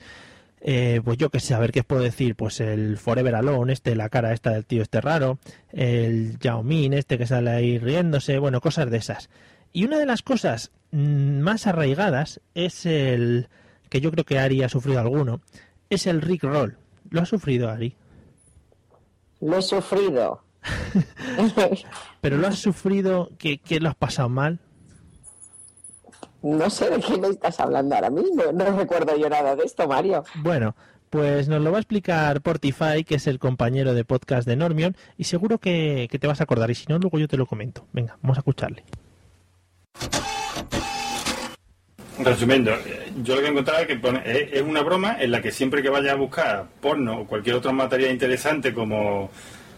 Eh, pues yo qué sé, a ver qué os puedo decir. Pues el Forever Alone, este, la cara esta del tío este raro. El Yao Min, este que sale ahí riéndose. Bueno, cosas de esas. Y una de las cosas mm, más arraigadas es el que yo creo que Ari ha sufrido alguno. Es el Rick Roll. ¿Lo ha sufrido Ari? Lo he sufrido. Pero lo has sufrido, que, que lo has pasado mal. No sé de qué me estás hablando ahora mismo. No recuerdo yo nada de esto, Mario. Bueno, pues nos lo va a explicar Portify, que es el compañero de podcast de Normion, y seguro que, que te vas a acordar, y si no, luego yo te lo comento. Venga, vamos a escucharle. Resumiendo, eh, yo lo que he encontrado es que pone- es es una broma en la que siempre que vaya a buscar porno o cualquier otro material interesante como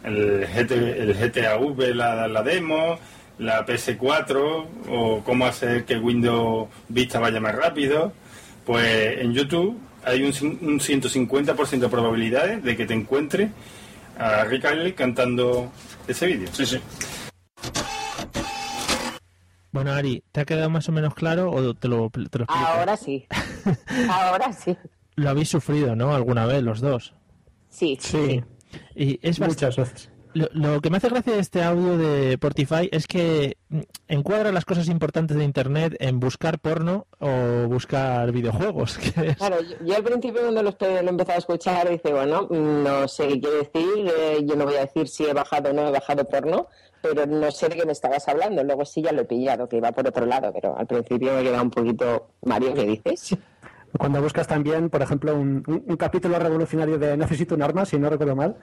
el, GT, el GTAV, la, la demo, la PS4 o cómo hacer que Windows Vista vaya más rápido, pues en YouTube hay un, un 150% de probabilidades de que te encuentre a Rick Astley cantando ese vídeo. Sí, sí. Bueno, Ari, ¿te ha quedado más o menos claro o te lo, te lo explico? Ahora sí. Ahora sí. Lo habéis sufrido, ¿no? Alguna vez los dos. Sí. Sí, Y es muchas veces. Lo, lo que me hace gracia de este audio de Portify es que mm, encuadra las cosas importantes de Internet en buscar porno o buscar videojuegos. Claro, yo, yo al principio cuando lo, lo he empezado a escuchar, dice, bueno, no sé qué quiere decir, eh, yo no voy a decir si he bajado o no he bajado porno, pero no sé de qué me estabas hablando. Luego sí ya lo he pillado, que iba por otro lado, pero al principio me he quedado un poquito, Mario, ¿qué dices? Cuando buscas también, por ejemplo, un, un- un capítulo revolucionario de Necesito un arma, si no recuerdo mal,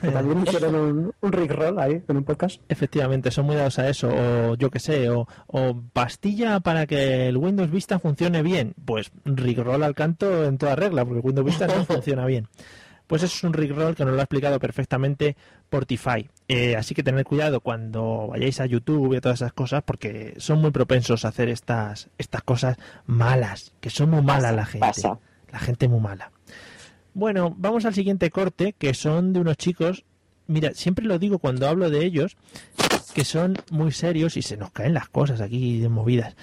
que también hicieron un, un rickroll ahí en un podcast. Efectivamente, son muy dados a eso, o yo qué sé, o, o pastilla para que el Windows Vista funcione bien. Pues Rickroll al canto en toda regla, porque el Windows Vista no funciona bien. Pues eso es un Rickroll que nos lo ha explicado perfectamente Portify. Eh, así que tened cuidado cuando vayáis a YouTube y a todas esas cosas, porque son muy propensos a hacer estas, estas cosas malas, que son muy malas Pasa, la gente. pasa. La gente muy mala. Bueno, vamos al siguiente corte, que son de unos chicos. Mira, siempre lo digo cuando hablo de ellos, que son muy serios y se nos caen las cosas aquí de movidas.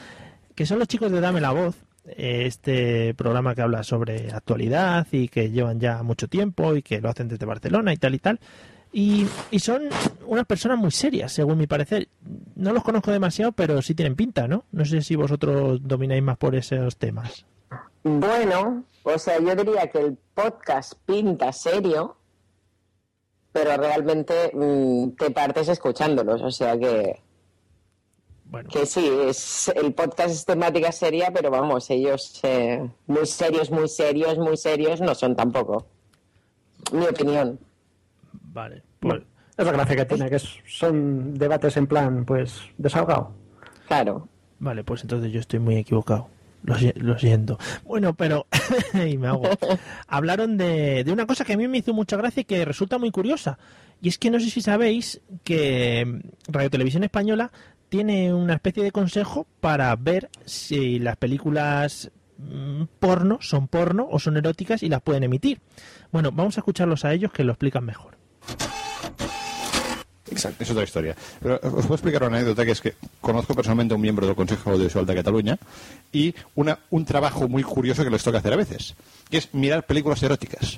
Que son los chicos de Dame la Voz, este programa que habla sobre actualidad y que llevan ya mucho tiempo y que lo hacen desde Barcelona y tal y tal. Y, y son unas personas muy serias, según mi parecer. No los conozco demasiado, pero sí tienen pinta, ¿no? No sé si vosotros domináis más por esos temas. Bueno, o sea, yo diría que el podcast pinta serio, pero realmente mm, te partes escuchándolos, o sea que, Bueno, que sí, es, el podcast es temática seria, pero vamos, ellos eh, muy serios, muy serios, muy serios no son tampoco. Mi opinión. vale. Pues, Es la gracia que tiene, que son debates en plan, pues, desahogado. Claro. Vale, pues entonces yo estoy muy equivocado. Lo siento. Bueno, pero... y me hago. Hablaron de, de una cosa que a mí me hizo mucha gracia y que resulta muy curiosa. Y es que no sé si sabéis que Radio Televisión Española tiene una especie de consejo para ver si las películas mm, porno son porno o son eróticas y las pueden emitir. Bueno, vamos a escucharlos a ellos que lo explican mejor. Exacto, es otra historia. Pero eh, os puedo explicar una anécdota que es que conozco personalmente a un miembro del Consejo Audiovisual de Cataluña y una, un trabajo muy curioso que les toca hacer a veces, que es mirar películas eróticas.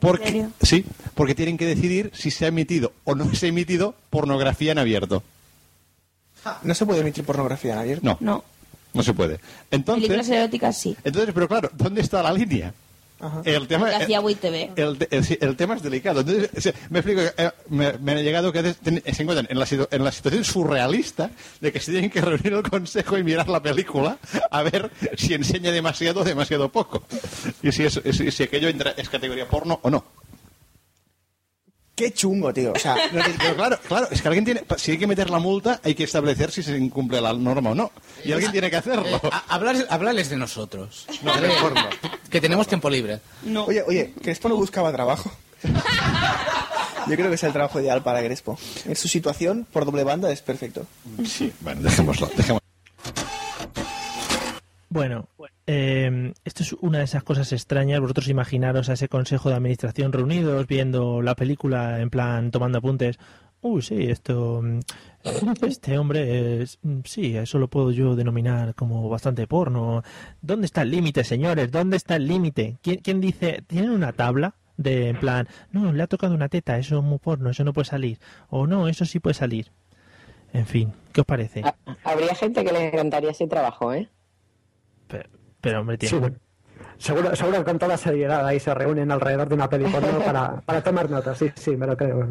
Porque, serio? sí, porque tienen que decidir si se ha emitido o no se ha emitido pornografía en abierto. No se puede emitir pornografía en abierto. No, No. no se puede. Películas Entonces, eróticas sí. entonces, pero claro, ¿dónde está la línea? El tema, el, te- el- tema es delicado. Entonces, o sea, me explico, eh, me, me ha llegado que se encuentran en la, situ- en la situación surrealista de que se tienen que reunir el consejo y mirar la película a ver si enseña demasiado o demasiado poco. Y si, es, si, si aquello entra, es categoría porno o no. Qué chungo, tío. O sea, No, Pero claro, claro, es que alguien tiene, si hay que meter la multa, hay que establecer si se incumple la norma o no. Y alguien tiene que hacerlo. Eh, Hablarles de nosotros, no. Que tenemos tiempo libre. Oye, oye, Crespo no buscaba trabajo. Yo creo que es el trabajo ideal para Crespo. En su situación, por doble banda, es perfecto. Sí, bueno, dejémoslo. dejémoslo. Bueno, eh, esto es una de esas cosas extrañas. Vosotros imaginaros a ese consejo de administración reunidos viendo la película en plan tomando apuntes. Uy, sí, esto. mm, Este hombre es. mm, Sí, eso lo puedo yo denominar como bastante porno. ¿Dónde está el límite, señores? ¿Dónde está el límite? ¿Quién, quién dice.? ¿Tienen una tabla? De en plan, no, le ha tocado una teta, eso es muy porno, eso no puede salir. O no, eso sí puede salir. En fin, ¿qué os parece? Ha- Habría gente que le encantaría ese trabajo, ¿eh? Pero, pero, hombre, tiene. Sí, bueno. Seguro, seguro que con toda seriedad ahí se reúnen alrededor de una peli porno para, para tomar notas. Sí, sí, me lo creo.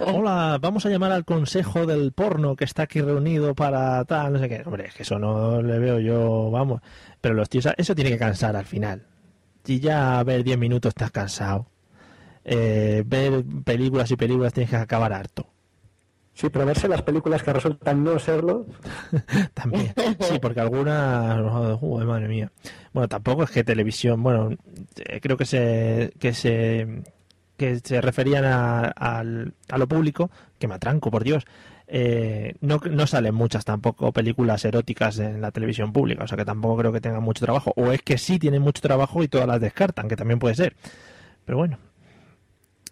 Hola, vamos a llamar al consejo del porno que está aquí reunido para tal, no sé qué. Hombre, es que eso no le veo yo, vamos. Pero los tíos, eso tiene que cansar al final. Si ya a ver 10 minutos estás cansado. Eh, ver películas y películas tienes que acabar harto. Sí, pero verse las películas que resultan no serlo. También. Sí, porque algunas. Joder, madre mía. Bueno, tampoco es que televisión. Bueno, eh, creo que se. que se. que se referían a, al- a lo público. Que me atranco, por Dios. Eh, no, no salen muchas tampoco películas eróticas en la televisión pública. O sea que tampoco creo que tengan mucho trabajo. O es que sí tienen mucho trabajo y todas las descartan, que también puede ser. Pero bueno.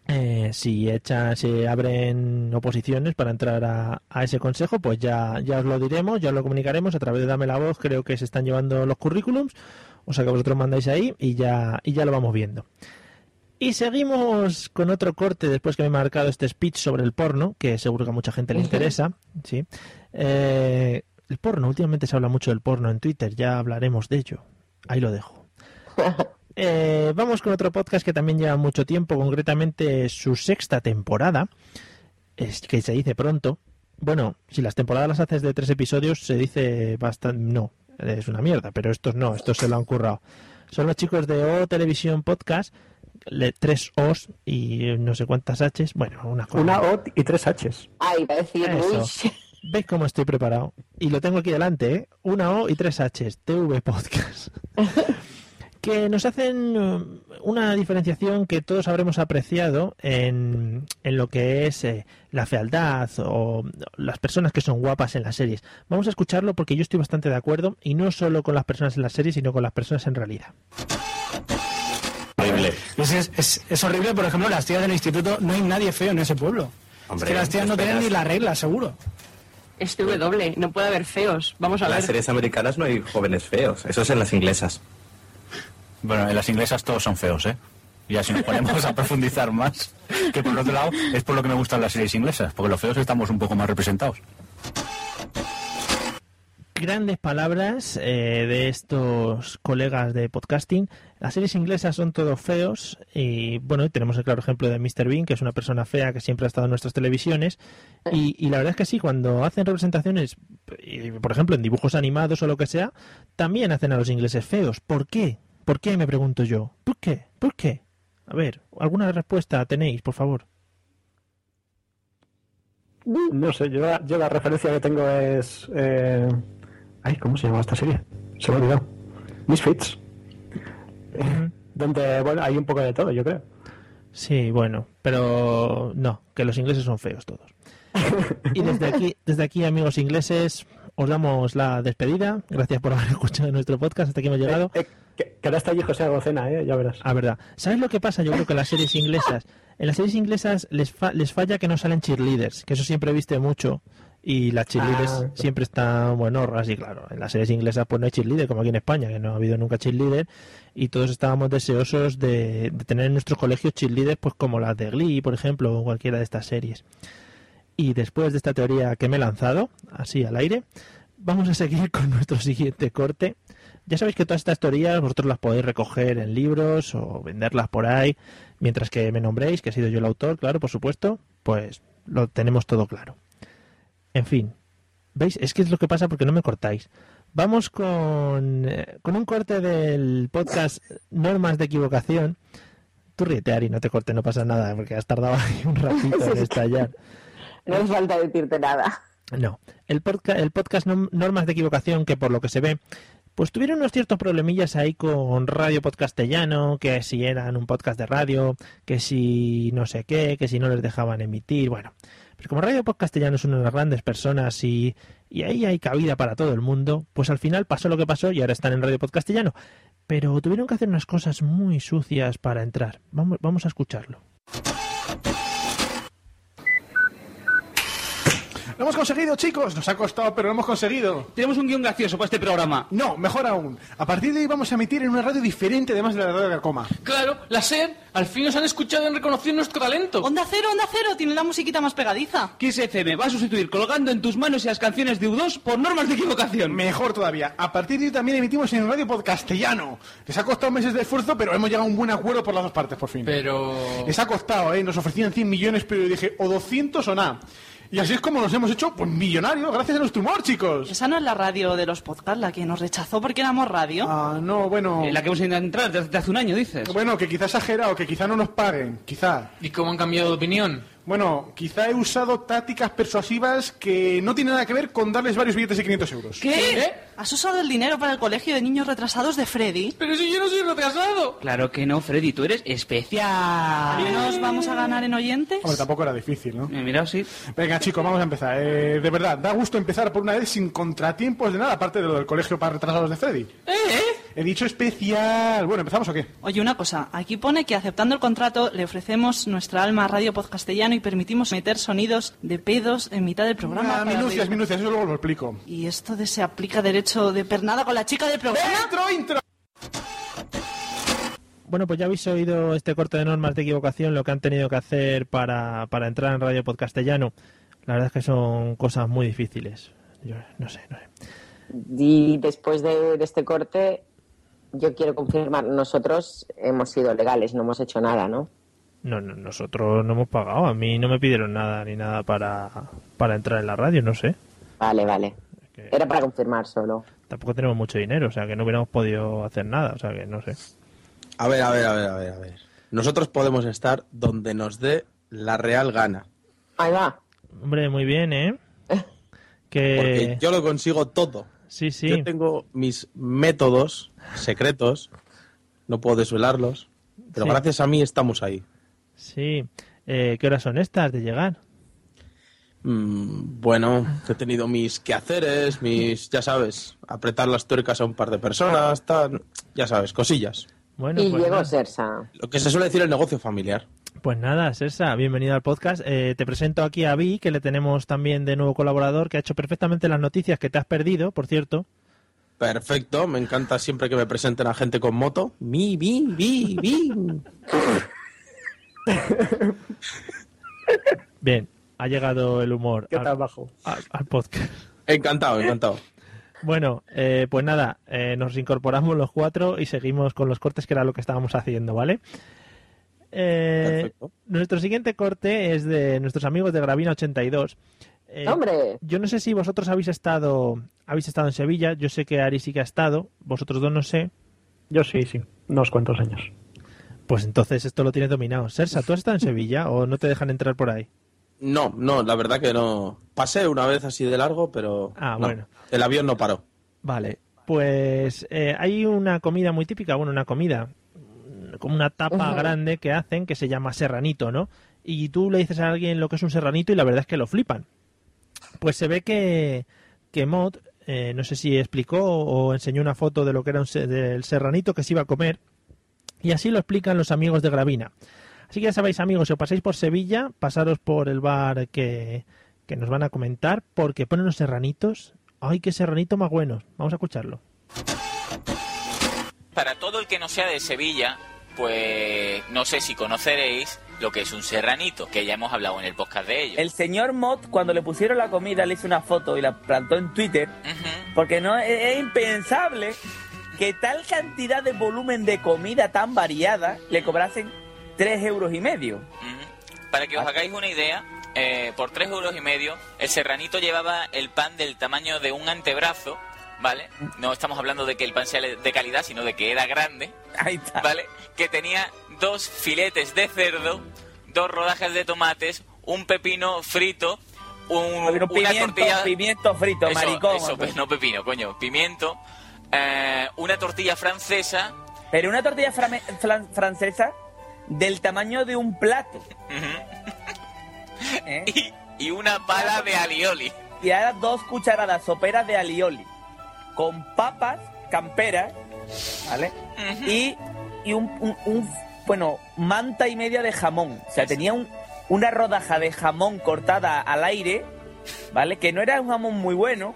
Eh, si echa, se abren oposiciones para entrar a, a ese consejo, pues ya, ya os lo diremos, ya os lo comunicaremos a través de Dame la Voz, creo que se están llevando los currículums, o sea que vosotros mandáis ahí y ya, y ya lo vamos viendo. Y seguimos con otro corte después que me he marcado este speech sobre el porno, que seguro que a mucha gente le interesa. ¿sí? Eh, el porno, últimamente se habla mucho del porno en Twitter, ya hablaremos de ello. Ahí lo dejo. Eh, vamos con otro podcast que también lleva mucho tiempo, concretamente su sexta temporada, es que se dice pronto. Bueno, si las temporadas las haces de tres episodios, se dice bastante. No, es una mierda, pero estos no, estos se lo han currado. Son los chicos de O Televisión Podcast, le- tres O's y no sé cuántas H's. Bueno, una cosa. Una O y tres H's. Ay, va a decir, Eso. uy, ¿Veis cómo estoy preparado? Y lo tengo aquí delante, ¿eh? Una O y tres H's, TV Podcast. que nos hacen eh, una diferenciación que todos habremos apreciado en, en lo que es eh, la fealdad o las personas que son guapas en las series. Vamos a escucharlo porque yo estoy bastante de acuerdo y no solo con las personas en las series, sino con las personas en realidad. Horrible. Es, es- horrible, por ejemplo, las tías del instituto, no hay nadie feo en ese pueblo. Hombre, es que las tías no tienen ni la regla, seguro. Es W, no puede haber feos. Vamos a En las ver. series americanas no hay jóvenes feos. Eso es en las inglesas. Bueno, en las inglesas todos son feos, ¿eh? Y así nos ponemos a profundizar más. Que por otro lado, es por lo que me gustan las series inglesas, porque los feos estamos un poco más representados. grandes palabras eh, de estos colegas de podcasting. Las series inglesas son todos feos y bueno, tenemos el claro ejemplo de Mr. Bean, que es una persona fea que siempre ha estado en nuestras televisiones. Y, y la verdad es que sí, cuando hacen representaciones, por ejemplo, en dibujos animados o lo que sea, también hacen a los ingleses feos. ¿Por qué? ¿Por qué? Me pregunto yo. ¿Por qué? ¿Por qué? A ver, ¿alguna respuesta tenéis, por favor? No sé, yo, la- yo la referencia que tengo es. eh, Ay, ¿cómo se llama esta serie? Se me ha olvidado. Misfits. Donde, bueno, hay un poco de todo, yo creo. Sí, bueno, pero no, que los ingleses son feos todos. Y desde aquí, desde aquí, amigos ingleses, os damos la despedida. Gracias por haber escuchado nuestro podcast. Hasta aquí hemos llegado. Que, que ahora está allí José Agocena, ¿eh? Ya verás. Ah, verdad. ¿Sabes lo que pasa? Yo creo que en las series inglesas, en las series inglesas les, fa- les falla que no salen cheerleaders, que eso siempre viste mucho. Y las cheerleaders Ah. siempre están buenorras y claro, en las series inglesas pues no hay cheerleader, como aquí en España, que no ha habido nunca cheerleader. Y todos estábamos deseosos de, de tener en nuestros colegios cheerleaders pues como las de Glee, por ejemplo, o cualquiera de estas series. Y después de esta teoría que me he lanzado, así al aire, vamos a seguir con nuestro siguiente corte. Ya sabéis que todas estas teorías vosotros las podéis recoger en libros o venderlas por ahí, mientras que me nombréis, que he sido yo el autor, claro, por supuesto, pues lo tenemos todo claro. En fin, ¿veis? Es que es lo que pasa porque no me cortáis. Vamos con, eh, con un corte del podcast Normas de Equivocación. Tú ríete, Ari, no te cortes, no pasa nada, porque has tardado ahí un ratito en estallar. No hace falta decirte nada. No, el, podca- el podcast Normas de Equivocación, que por lo que se ve pues tuvieron unos ciertos problemillas ahí con Radio Podcastellano, que si eran un podcast de radio, que si no sé qué, que si no les dejaban emitir, bueno. Pero como Radio Podcastellano es una de las grandes personas y, y ahí hay cabida para todo el mundo, pues al final pasó lo que pasó y ahora están en Radio Podcastellano. Pero tuvieron que hacer unas cosas muy sucias para entrar. Vamos, vamos a escucharlo. Lo hemos conseguido, chicos. Nos ha costado, pero lo hemos conseguido. Tenemos un guion gracioso para este programa. No, mejor aún. A partir de hoy vamos a emitir en una radio diferente, además de la radio de la coma. Claro, la SER, al fin nos han escuchado y han reconocido nuestro talento. Onda Cero, Onda Cero, tiene la musiquita más pegadiza. Kiss FM va a sustituir colgando en tus manos y las canciones de U2 por normas de equivocación. Mejor todavía. A partir de hoy también emitimos en Radio Podcastellano. Les ha costado meses de esfuerzo, pero hemos llegado a un buen acuerdo por las dos partes, por fin. Pero... Les ha costado, ¿eh? Nos ofrecían 100 millones, pero yo dije, o 200 o nada. Y así es como nos hemos hecho pues, millonarios, gracias a nuestro humor, chicos. Esa no es la radio de los podcasts, la que nos rechazó porque éramos radio. Ah, no, bueno. Eh, la que hemos intentado entrar desde hace un año, dices. Bueno, que quizá exagerado, que quizá no nos paguen, quizá. ¿Y cómo han cambiado de opinión? Bueno, quizá he usado tácticas persuasivas que no tienen nada que ver con darles varios billetes de 500 euros. ¿Qué? ¿Has usado el dinero para el colegio de niños retrasados de Freddy? Pero si yo no soy retrasado. Claro que no, Freddy, tú eres especial. ¿Y nos vamos a ganar en oyentes? Hombre, tampoco era difícil, ¿no? Eh, mira, sí. Venga, chicos, vamos a empezar. Eh, de verdad, da gusto empezar por una vez sin contratiempos de nada, aparte de lo del colegio para retrasados de Freddy. ¿Eh? He dicho especial. Bueno, ¿empezamos o qué? Oye, una cosa. Aquí pone que aceptando el contrato le ofrecemos nuestra alma a Radio Podcastellano y permitimos meter sonidos de pedos en mitad del programa. Ah, minucias, minucias, eso luego lo explico. ¿Y esto de se aplica derecho de pernada con la chica del programa? ¡Intro, intro! Bueno, pues ya habéis oído este corte de normas de equivocación, lo que han tenido que hacer para, para entrar en Radio Podcastellano. La verdad es que son cosas muy difíciles. Yo no sé, no sé. Y después de, de este corte, yo quiero confirmar, nosotros hemos sido legales, no hemos hecho nada, ¿no? No, no, nosotros no hemos pagado. A mí no me pidieron nada ni nada para, para entrar en la radio, no sé. Vale, vale. Era para confirmar solo. Tampoco tenemos mucho dinero, o sea que no hubiéramos podido hacer nada, o sea que no sé. A ver, a ver, a ver, a ver, a ver. Nosotros podemos estar donde nos dé la real gana. Ahí va. Hombre, muy bien, ¿eh? Que... Porque yo lo consigo todo. Sí, sí. Yo tengo mis métodos secretos, no puedo desvelarlos, pero Sí. gracias a mí estamos ahí. Sí. Eh, ¿Qué horas son estas de llegar? Mm, bueno, he tenido mis quehaceres, mis, ya sabes, apretar las tuercas a un par de personas, tal, ya sabes, cosillas. Bueno, y pues llegó. Sersa. Lo que se suele decir el negocio familiar. Pues nada, Sersa, bienvenido al podcast. Eh, te presento aquí a Vi, que le tenemos también de nuevo colaborador, que ha hecho perfectamente las noticias que te has perdido, por cierto. Perfecto, me encanta siempre que me presenten a gente con moto. Mi, vi, vi, vi. Bien, ha llegado el humor ¿Qué al, tal, bajo? al- al podcast. Encantado, encantado. Bueno, eh, pues nada, eh, nos incorporamos los cuatro y seguimos con los cortes, que era lo que estábamos haciendo, ¿vale? Eh, Perfecto. nuestro siguiente corte es de nuestros amigos de Gravina82. Eh, ¡Hombre! Yo no sé si vosotros habéis estado habéis estado en Sevilla, yo sé que Ari sí que ha estado, vosotros dos no sé. Yo sí, sí. Unos cuantos años. Pues entonces esto lo tienes dominado. Sersa, ¿tú has estado en Sevilla o no te dejan entrar por ahí? No, no, la verdad que no. Pasé una vez así de largo, pero Ah, no. bueno. el avión no paró. Vale, pues eh, hay una comida muy típica, bueno, una comida, como una tapa grande que hacen que se llama serranito, ¿no? Y tú le dices a alguien lo que es un serranito y la verdad es que lo flipan. Pues se ve que, que Mod, eh, no sé si explicó o enseñó una foto de lo que era un del serranito que se iba a comer y así lo explican los amigos de Gravina. Así que ya sabéis, amigos, si os pasáis por Sevilla, pasaros por el bar que, que nos van a comentar, porque ponen unos serranitos. ¡Ay, qué serranito más buenos! Vamos a escucharlo. Para todo el que no sea de Sevilla, pues no sé si conoceréis lo que es un serranito, que ya hemos hablado en el podcast de ello. El señor Mott, cuando le pusieron la comida, le hizo una foto y la plantó en Twitter, porque no es, es impensable que tal cantidad de volumen de comida tan variada le cobrasen tres euros y medio. Para que os hagáis una idea, eh, por 3 euros y medio, el serranito llevaba el pan del tamaño de un antebrazo, ¿vale? No estamos hablando de que el pan sea de calidad, sino de que era grande, ¿vale? Que tenía dos filetes de cerdo, dos rodajas de tomates, un pepino frito, un, Pero una pimiento, tortilla... pimiento frito, Eso, maricón. eso, pues, no pepino, coño, pimiento, eh, una tortilla francesa. Pero una tortilla francesa del tamaño de un plato. ¿Eh? y, y una pala de alioli. Y ahora dos cucharadas soperas de alioli. Con papas camperas, ¿vale? Y, y un, un- un, bueno, manta y media de jamón. O sea, tenía un- una rodaja de jamón cortada al aire, ¿vale? Que no era un jamón muy bueno,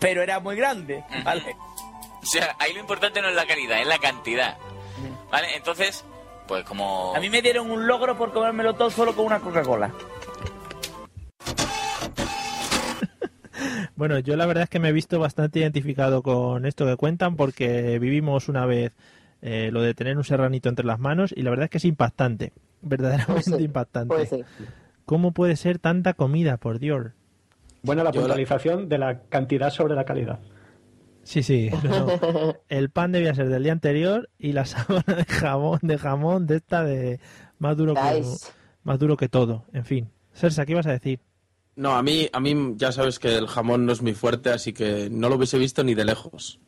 pero era muy grande, ¿vale? O sea, ahí lo importante no es la calidad, es la cantidad. ¿Vale? Entonces, pues como... A mí me dieron un logro por comérmelo todo solo con una Coca-Cola. Bueno, yo la verdad es que me he visto bastante identificado con esto que cuentan porque vivimos una vez eh, lo de tener un serranito entre las manos y la verdad es que es impactante, verdaderamente Pues sí, impactante. pues sí. ¿Cómo puede ser tanta comida, por Dios? Buena la puntualización de la cantidad sobre la calidad. Sí, sí. no, no. El pan debía ser del día anterior y la sábana de jamón, de jamón, de esta de más duro que, más duro que todo. En fin. Sersa, ¿qué ibas a decir? No, a mí, a mí ya sabes que el jamón no es muy fuerte, así que no lo hubiese visto ni de lejos.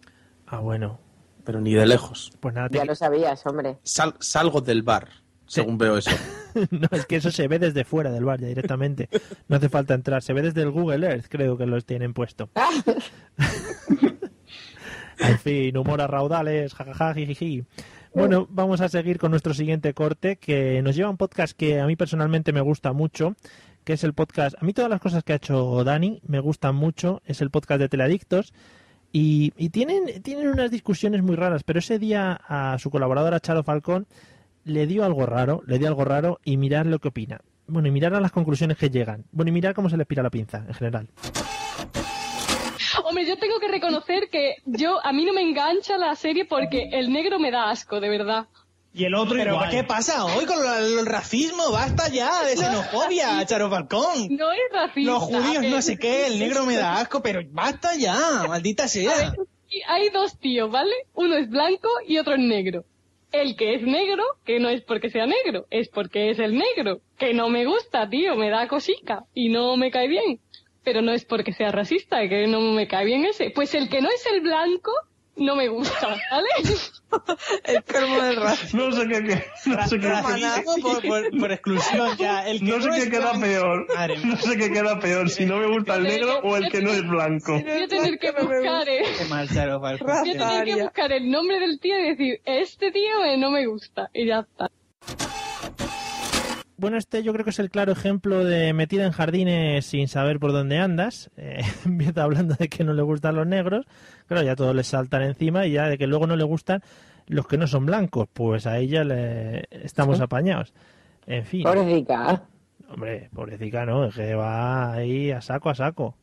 Ah, bueno. Pero ni de lejos. Pues nada, te- Ya lo sabías, hombre. Sal- salgo del bar, según veo eso. no, es que eso se ve desde fuera del bar ya directamente. No hace falta entrar. Se ve desde el Google Earth, creo que los tienen puesto. En fin, humor a raudales, jajaja, jijiji. Bueno, vamos a seguir con nuestro siguiente corte, que nos lleva a un podcast que a mí personalmente me gusta mucho, que es el podcast... A mí todas las cosas que ha hecho Dani me gustan mucho, es el podcast de Teleadictos, y, y tienen, tienen unas discusiones muy raras, pero ese día a su colaboradora Charo Falcón le dio algo raro, le dio algo raro, y mirad lo que opina. Bueno, y mirad a las conclusiones que llegan. Bueno, y mirad cómo se les pira la pinza, en general. Hombre, yo tengo que reconocer que yo a mí no me engancha la serie porque el negro me da asco, de verdad. Y el otro Pero, igual. ¿qué pasa hoy con el racismo? Basta ya de xenofobia, Charo Falcón. No es racista. Los judíos no sé qué, el negro me da asco, pero basta ya, maldita sea. Y Hay dos tíos, ¿vale? Uno es blanco y otro es negro. El que es negro, que no es porque sea negro, es porque es el negro. Que no me gusta, tío, me da cosica y no me cae bien. Pero no es porque sea racista, que no me cae bien ese. Pues el que no es el blanco, no me gusta, ¿vale? el colmo del racismo. No sé qué, qué- no sé qué, por, por, por exclusión ya. El que no sé qué queda blanco- peor. Madre. No sé qué queda peor, si no me gusta el negro o el que no es blanco. Voy a tener que buscar, eh. Voy a tener que buscar el nombre del tío y decir, este tío eh, no me gusta. Y ya está. Bueno, este yo creo que es el claro ejemplo de metida en jardines sin saber por dónde andas. Eh, empieza hablando de que no le gustan los negros. Claro, ya todos le saltan encima y ya de que luego no le gustan los que no son blancos. Pues a ella le estamos apañados. En fin. Pobrecita. Hombre, pobrecita no, es que va ahí a saco a saco.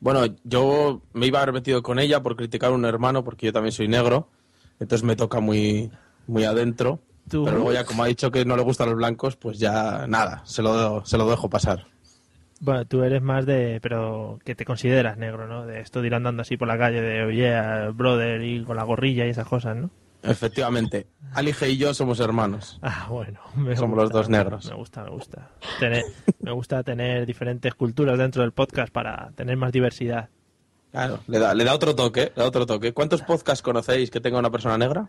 Bueno, yo me iba a haber metido con ella por criticar a un hermano, porque yo también soy negro, entonces me toca muy, muy adentro. Tú. Pero luego ya, como ha dicho que no le gustan los blancos, pues ya nada, se lo, se lo dejo pasar. Bueno, tú eres más de, pero que te consideras negro, ¿no? De esto de ir andando así por la calle de, oye, brother, y con la gorrilla y esas cosas, ¿no? Efectivamente, Alige y yo somos hermanos. Ah, bueno. me Somos gusta, los dos negros. Me gusta, me gusta. Tener- me gusta tener diferentes culturas dentro del podcast para tener más diversidad. Claro, le da, le da otro toque, le da otro toque. ¿Cuántos podcasts conocéis que tenga una persona negra?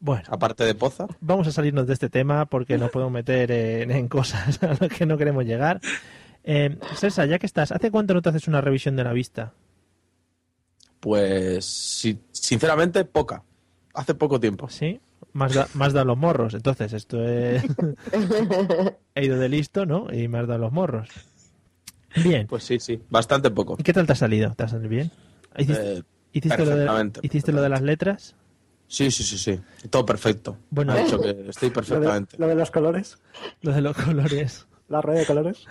Bueno. Aparte de Poza. Vamos a salirnos de este tema porque nos podemos meter en, en cosas a las que no queremos llegar. Eh, César, ya que estás, ¿hace cuánto no te haces una revisión de la vista? Pues, si- sinceramente, poca. Hace poco tiempo. ¿Sí? Más da, más da los morros. Entonces, esto es... He ido de listo, ¿no? Y más da los morros. Bien. Pues sí, sí, bastante poco. ¿Y qué tal te ha salido? ¿Te ha salido bien? ¿Hiciste, Eh, hiciste lo, de, perfectamente. ¿hiciste lo de las letras? Sí, sí, sí, sí. Todo perfecto. Bueno. ha dicho que estoy Lo de, perfectamente. lo de los colores, Lo de los colores. la red de colores.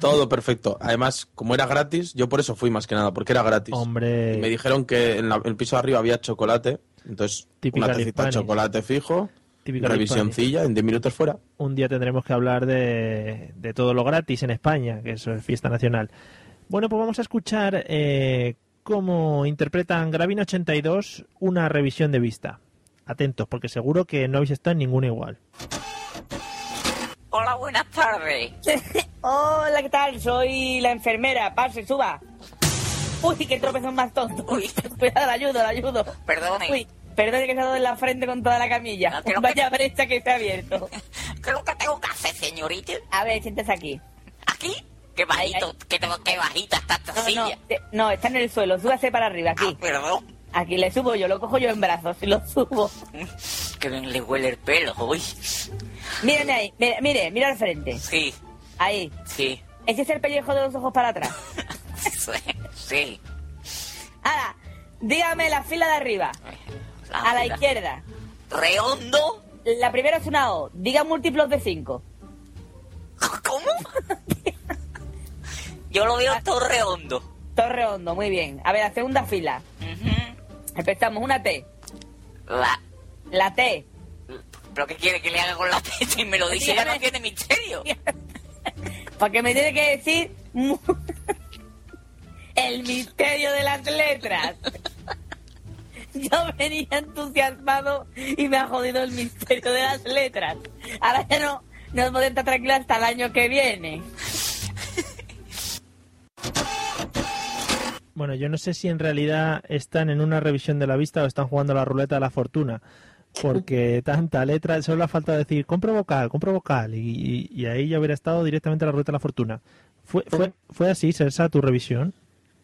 Todo perfecto. Además, como era gratis, yo por eso fui más que nada, porque era gratis. Hombre. Y me dijeron que en, la- el piso de arriba había chocolate, entonces Típica una tacita de chocolate fijo, Típica revisioncilla, en 10 minutos fuera. un día tendremos que hablar de, de todo lo gratis en España, que eso es fiesta nacional. Bueno, pues vamos a escuchar eh, cómo interpretan Gravina 82 una revisión de vista. Atentos, porque seguro que no habéis estado en ninguna igual. Hola, buenas tardes. Hola, ¿qué tal? Soy la enfermera. Pase, suba. Uy, qué tropezón más tonto. Uy, cuidado, la ayudo, la ayudo. Perdone. Uy, perdone que se ha dado en la frente con toda la camilla. creo Vaya brecha que se ha abierto. ¿Qué es lo que tengo que hacer, señorita? A ver, siéntese aquí. ¿Aquí? Qué bajito, qué, bajita está esta No, no, silla. no, está en el suelo. Súbase para arriba, aquí. Ah, perdón. Aquí le subo yo, lo cojo yo en brazos y lo subo. Que bien le huele el pelo, uy. Mírenme ahí, mire, mire, mira al frente. Sí, Ahí. sí, Ese es el pellejo de los ojos para atrás. sí. Ahora, dígame la fila de arriba. a la izquierda. ¿Redondo? La primera es una O. Diga múltiplos de 5. ¿Cómo? Yo lo veo todo redondo. Todo redondo, muy bien. A ver, la segunda fila. Empezamos, una T. La... La T. ¿Pero qué quiere que le haga con la T? Si me lo dice ya no tiene misterio. Porque me tiene que decir el misterio de las letras. Yo venía entusiasmado y me ha jodido el misterio de las letras. Ahora ya no, no podemos estar tranquilos hasta el año que viene. Bueno, yo no sé si en realidad están en una revisión de la vista o están jugando a la ruleta de la fortuna. Porque tanta letra, solo le ha faltado decir, compro vocal, compro vocal. Y, ahí ya hubiera estado directamente la ruleta de la fortuna. ¿Fue, fue, fue así, Sersa, tu revisión?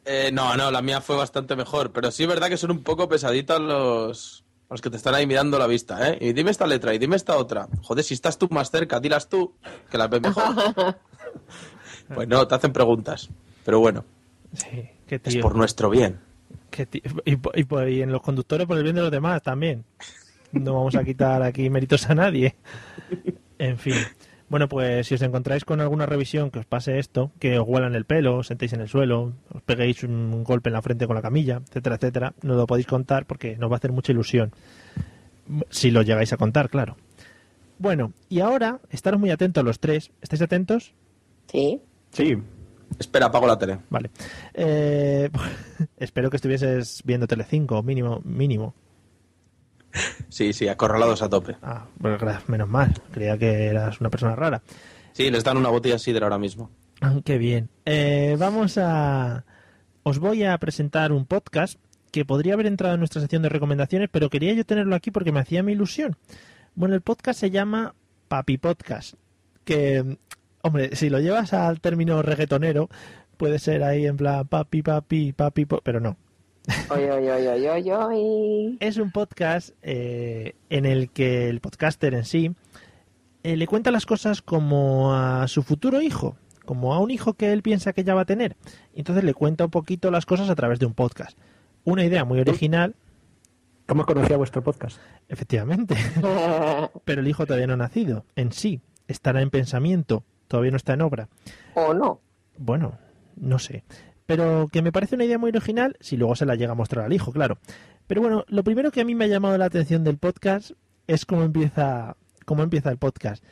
Eh, no, no, la mía fue bastante mejor, pero sí es verdad que son un poco pesaditos los, los que te están ahí mirando la vista, ¿eh? Y dime esta letra y dime esta otra. Joder, si estás tú más cerca, dilas tú, que las ves mejor. pues no, te hacen preguntas. Pero bueno, Sí, qué es por nuestro bien. Qué tío. Y, en los conductores por el bien de los demás también. No vamos a quitar aquí méritos a nadie. En fin. Bueno, pues si os encontráis con alguna revisión que os pase esto, que os huelan el pelo, os sentéis en el suelo, os peguéis un golpe en la frente con la camilla, etcétera, etcétera, nos lo podéis contar porque nos va a hacer mucha ilusión. Si lo llegáis a contar, claro. Bueno, y ahora, estaros muy atentos los tres. ¿Estáis atentos? Sí. Sí. Espera, apago la tele. Vale. Eh, espero que estuvieses viendo Telecinco, mínimo, mínimo. Sí, sí, acorralados a tope. Ah, bueno, menos mal. Creía que eras una persona rara. Sí, les dan una botella de sidra ahora mismo. Ah, Qué bien. Eh, vamos a... Os voy a presentar un podcast que podría haber entrado en nuestra sección de recomendaciones, pero quería yo tenerlo aquí porque me hacía mi ilusión. Bueno, el podcast se llama Papi Podcast, que, hombre, si lo llevas al término reggaetonero, puede ser ahí en plan papi, papi, papi, po- pero no. Oy, oy, oy, oy, oy, oy. Es un podcast eh, en el que el podcaster en sí eh, le cuenta las cosas como a su futuro hijo, como a un hijo que él piensa que ya va a tener. Y entonces le cuenta un poquito las cosas a través de un podcast. Una idea muy original. ¿Cómo conocía vuestro podcast? Efectivamente. Pero el hijo todavía no ha nacido. En sí, estará en pensamiento, todavía no está en obra. ¿O no? Bueno, no sé. Pero que me parece una idea muy original, si luego se la llega a mostrar al hijo, claro. Pero bueno, lo primero que a mí me ha llamado la atención del podcast es cómo empieza, cómo empieza el podcast.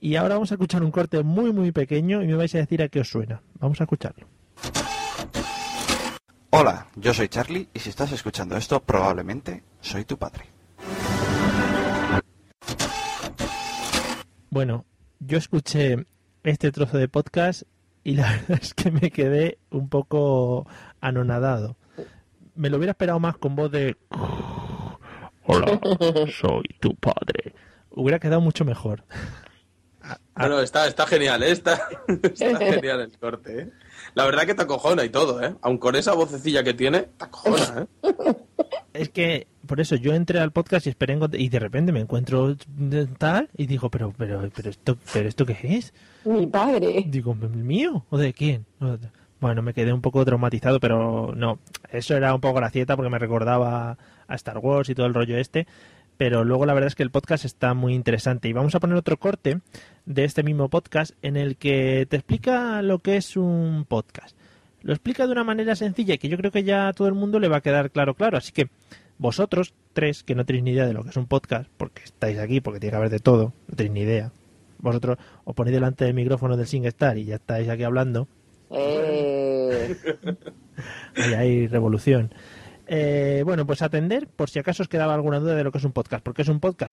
Y ahora vamos a escuchar un corte muy muy pequeño y me vais a decir a qué os suena. Vamos a escucharlo. Hola, yo soy Charlie y si estás escuchando esto, probablemente soy tu padre. Bueno, yo escuché este trozo de podcast y la verdad es que me quedé un poco anonadado. Me lo hubiera esperado más con voz de... Hola, soy tu padre. Hubiera quedado mucho mejor. Bueno, está, está genial, ¿eh? Está, está genial el corte, ¿eh? La verdad que te acojona y todo, ¿eh? Aun con esa vocecilla que tiene, te acojona, ¿eh? Es que por eso yo entré al podcast y esperé y de repente me encuentro tal y digo, pero pero pero esto pero esto qué es? Mi padre. Digo, ¿el mío o de quién? Bueno, me quedé un poco traumatizado, pero no, eso era un poco gracieta porque me recordaba a Star Wars y todo el rollo este, pero luego la verdad es que el podcast está muy interesante y vamos a poner otro corte de este mismo podcast en el que te explica lo que es un podcast. Lo explica de una manera sencilla y que yo creo que ya a todo el mundo le va a quedar claro, claro. Así que vosotros, tres, que no tenéis ni idea de lo que es un podcast, porque estáis aquí, porque tiene que haber de todo, no tenéis ni idea. Vosotros os ponéis delante del micrófono del SingStar y ya estáis aquí hablando. Eh, Ahí hay revolución. Eh, bueno, pues atender por si acaso os quedaba alguna duda de lo que es un podcast. Porque es un podcast.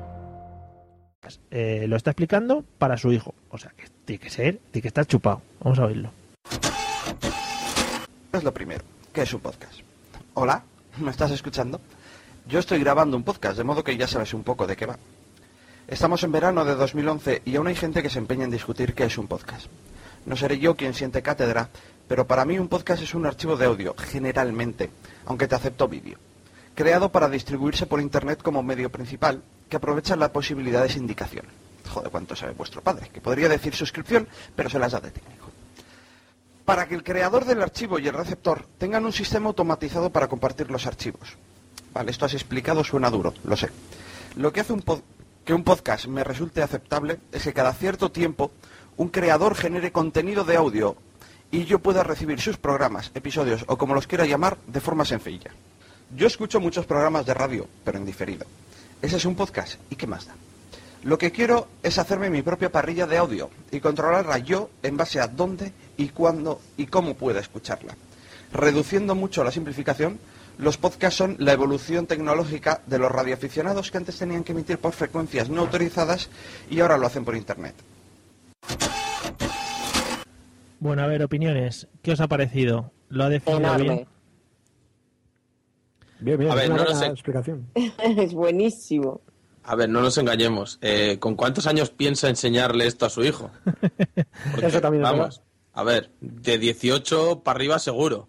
Eh, lo está explicando para su hijo. O sea, que tiene que ser, tiene que estar chupado. Vamos a oírlo. Es lo primero. ¿Qué es un podcast? Hola, ¿me estás escuchando? Yo estoy grabando un podcast, de modo que ya sabes un poco de qué va. Estamos en verano de 2011 y aún hay gente que se empeña en discutir qué es un podcast. No seré yo quien siente cátedra, pero para mí un podcast es un archivo de audio, generalmente, aunque te acepto vídeo, creado para distribuirse por Internet como medio principal, que aprovecha la posibilidad de sindicación. Joder, cuánto sabe vuestro padre, que podría decir suscripción, pero se las da de técnico. Para que el creador del archivo y el receptor tengan un sistema automatizado para compartir los archivos. Vale, esto has explicado suena duro, lo sé. Lo que hace que un podcast me resulte aceptable es que cada cierto tiempo un creador genere contenido de audio y yo pueda recibir sus programas, episodios o como los quiera llamar de forma sencilla. Yo escucho muchos programas de radio, pero en diferido. Ese es un podcast, ¿y qué más da? Lo que quiero es hacerme mi propia parrilla de audio y controlarla yo en base a dónde y cuándo y cómo pueda escucharla. Reduciendo mucho la simplificación, los podcasts son la evolución tecnológica de los radioaficionados que antes tenían que emitir por frecuencias no autorizadas y ahora lo hacen por internet. Bueno, a ver, opiniones. ¿Qué os ha parecido? ¿Lo ha definido bien? Enorme. Bien, bien, A ver, no explicación. es buenísimo. A ver, no nos engañemos. Eh, ¿Con cuántos años piensa enseñarle esto a su hijo? Porque, Eso también es Vamos, a ver, de 18 para arriba seguro.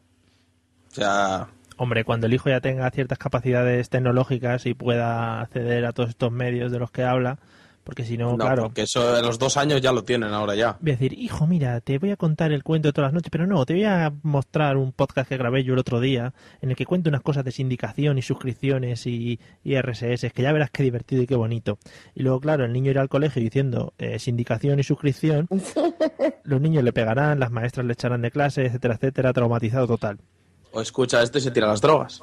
O sea, Hombre, cuando el hijo ya tenga ciertas capacidades tecnológicas y pueda acceder a todos estos medios de los que habla, porque si no, no, claro, porque eso en los dos años ya lo tienen ahora ya. voy a decir, hijo, mira, te voy a contar el cuento de todas las noches, pero no, te voy a mostrar un podcast que grabé yo el otro día, en el que cuento unas cosas de sindicación y suscripciones y, y RSS, que ya verás qué divertido y qué bonito. Y luego, claro, el niño irá al colegio diciendo eh, sindicación y suscripción, los niños le pegarán, las maestras le echarán de clase, etcétera, etcétera, traumatizado total. O escucha esto y se tira las drogas.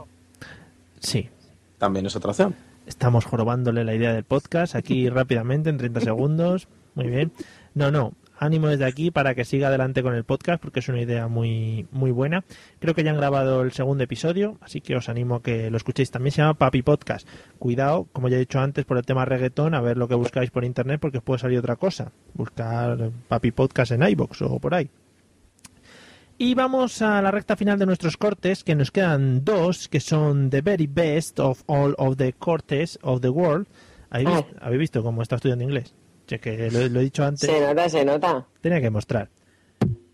Sí. También es otra opción. Estamos jorobándole la idea del podcast aquí rápidamente, en 30 segundos. Muy bien. No, no. Ánimo desde aquí para que siga adelante con el podcast porque es una idea muy, muy buena. Creo que ya han grabado el segundo episodio, así que os animo a que lo escuchéis. También se llama Papi Podcast. Cuidado, como ya he dicho antes, por el tema reggaetón, a ver lo que buscáis por internet porque os puede salir otra cosa. Buscar Papi Podcast en iBox o por ahí. Y vamos a la recta final de nuestros cortes, que nos quedan dos, que son The Very Best of All of the Cortes of the World. ¿Habéis, vis- ¿habéis visto cómo está estudiando inglés? Che, que lo, lo he dicho antes. Se nota, se nota. Tenía que mostrar.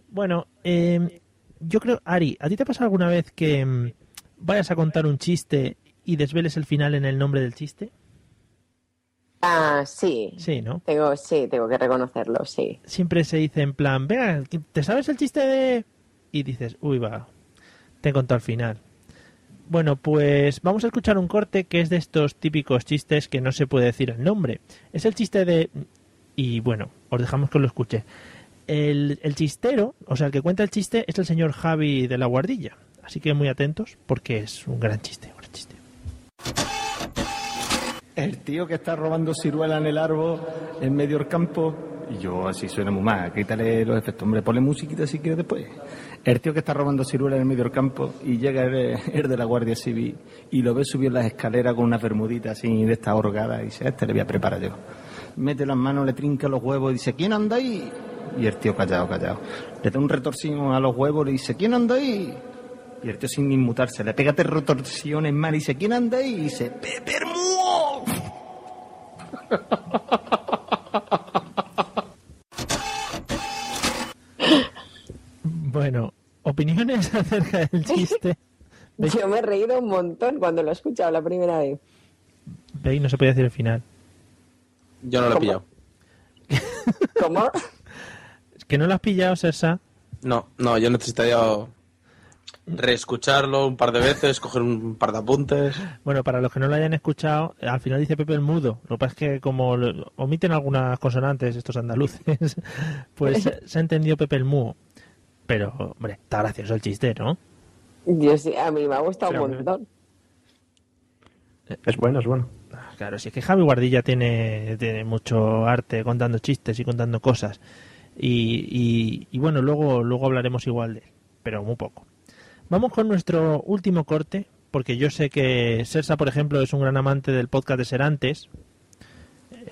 Bueno, eh, yo creo, Ari, ¿a ti te ha pasado alguna vez que mm, vayas a contar un chiste y desveles el final en el nombre del chiste? Ah, sí. Sí, ¿no? Tengo, sí, tengo que reconocerlo, sí. Siempre se dice en plan, venga, ¿te sabes el chiste de...? Y dices, uy, va, te he contado al final. Bueno, pues vamos a escuchar un corte que es de estos típicos chistes que no se puede decir el nombre. Es el chiste de... Y bueno, os dejamos que lo escuche. El, el chistero, o sea, el que cuenta el chiste es el señor Javi de la Guardilla. Así que muy atentos porque es un gran chiste. un gran chiste. El tío que está robando ciruela en el árbol en medio del campo. Y yo así suena muy mal, quítale los efectos. Hombre, ponle musiquita si quieres después. El tío que está robando ciruela en el medio del campo y llega el, de la Guardia Civil y lo ve subir las escaleras con unas bermuditas así de esta horgada y dice, este le voy a preparar yo. Mete las manos, le trinca los huevos y dice, ¿quién anda ahí? Y el tío callado, callado. Le da un retorsión a los huevos y le dice, ¿quién anda ahí? Y el tío sin inmutarse, le pega tres retorsiones más y dice, ¿quién anda ahí? Y dice, Pepe Bueno, opiniones acerca del chiste. Yo me he reído un montón cuando lo he escuchado la primera vez. Veis, no se puede decir el final. Yo no lo he pillado. ¿Cómo? ¿Es que no lo has pillado, Sersa? No, no, yo necesitaría reescucharlo un par de veces, coger un par de apuntes. Bueno, para los que no lo hayan escuchado, al final dice Pepe el mudo. Lo que pasa es que como lo- omiten algunas consonantes estos andaluces, pues se ha entendido Pepe el mudo. Pero, hombre, está gracioso el chiste, ¿no? Yo sí, a mí me ha gustado Pero, un montón. Es bueno, es bueno. Claro, si es que Javi Guardilla tiene, tiene mucho arte contando chistes y contando cosas. Y, y- y bueno, luego, luego hablaremos igual de él, pero muy poco. Vamos con nuestro último corte, porque yo sé que Sersa, por ejemplo, es un gran amante del podcast de Serantes.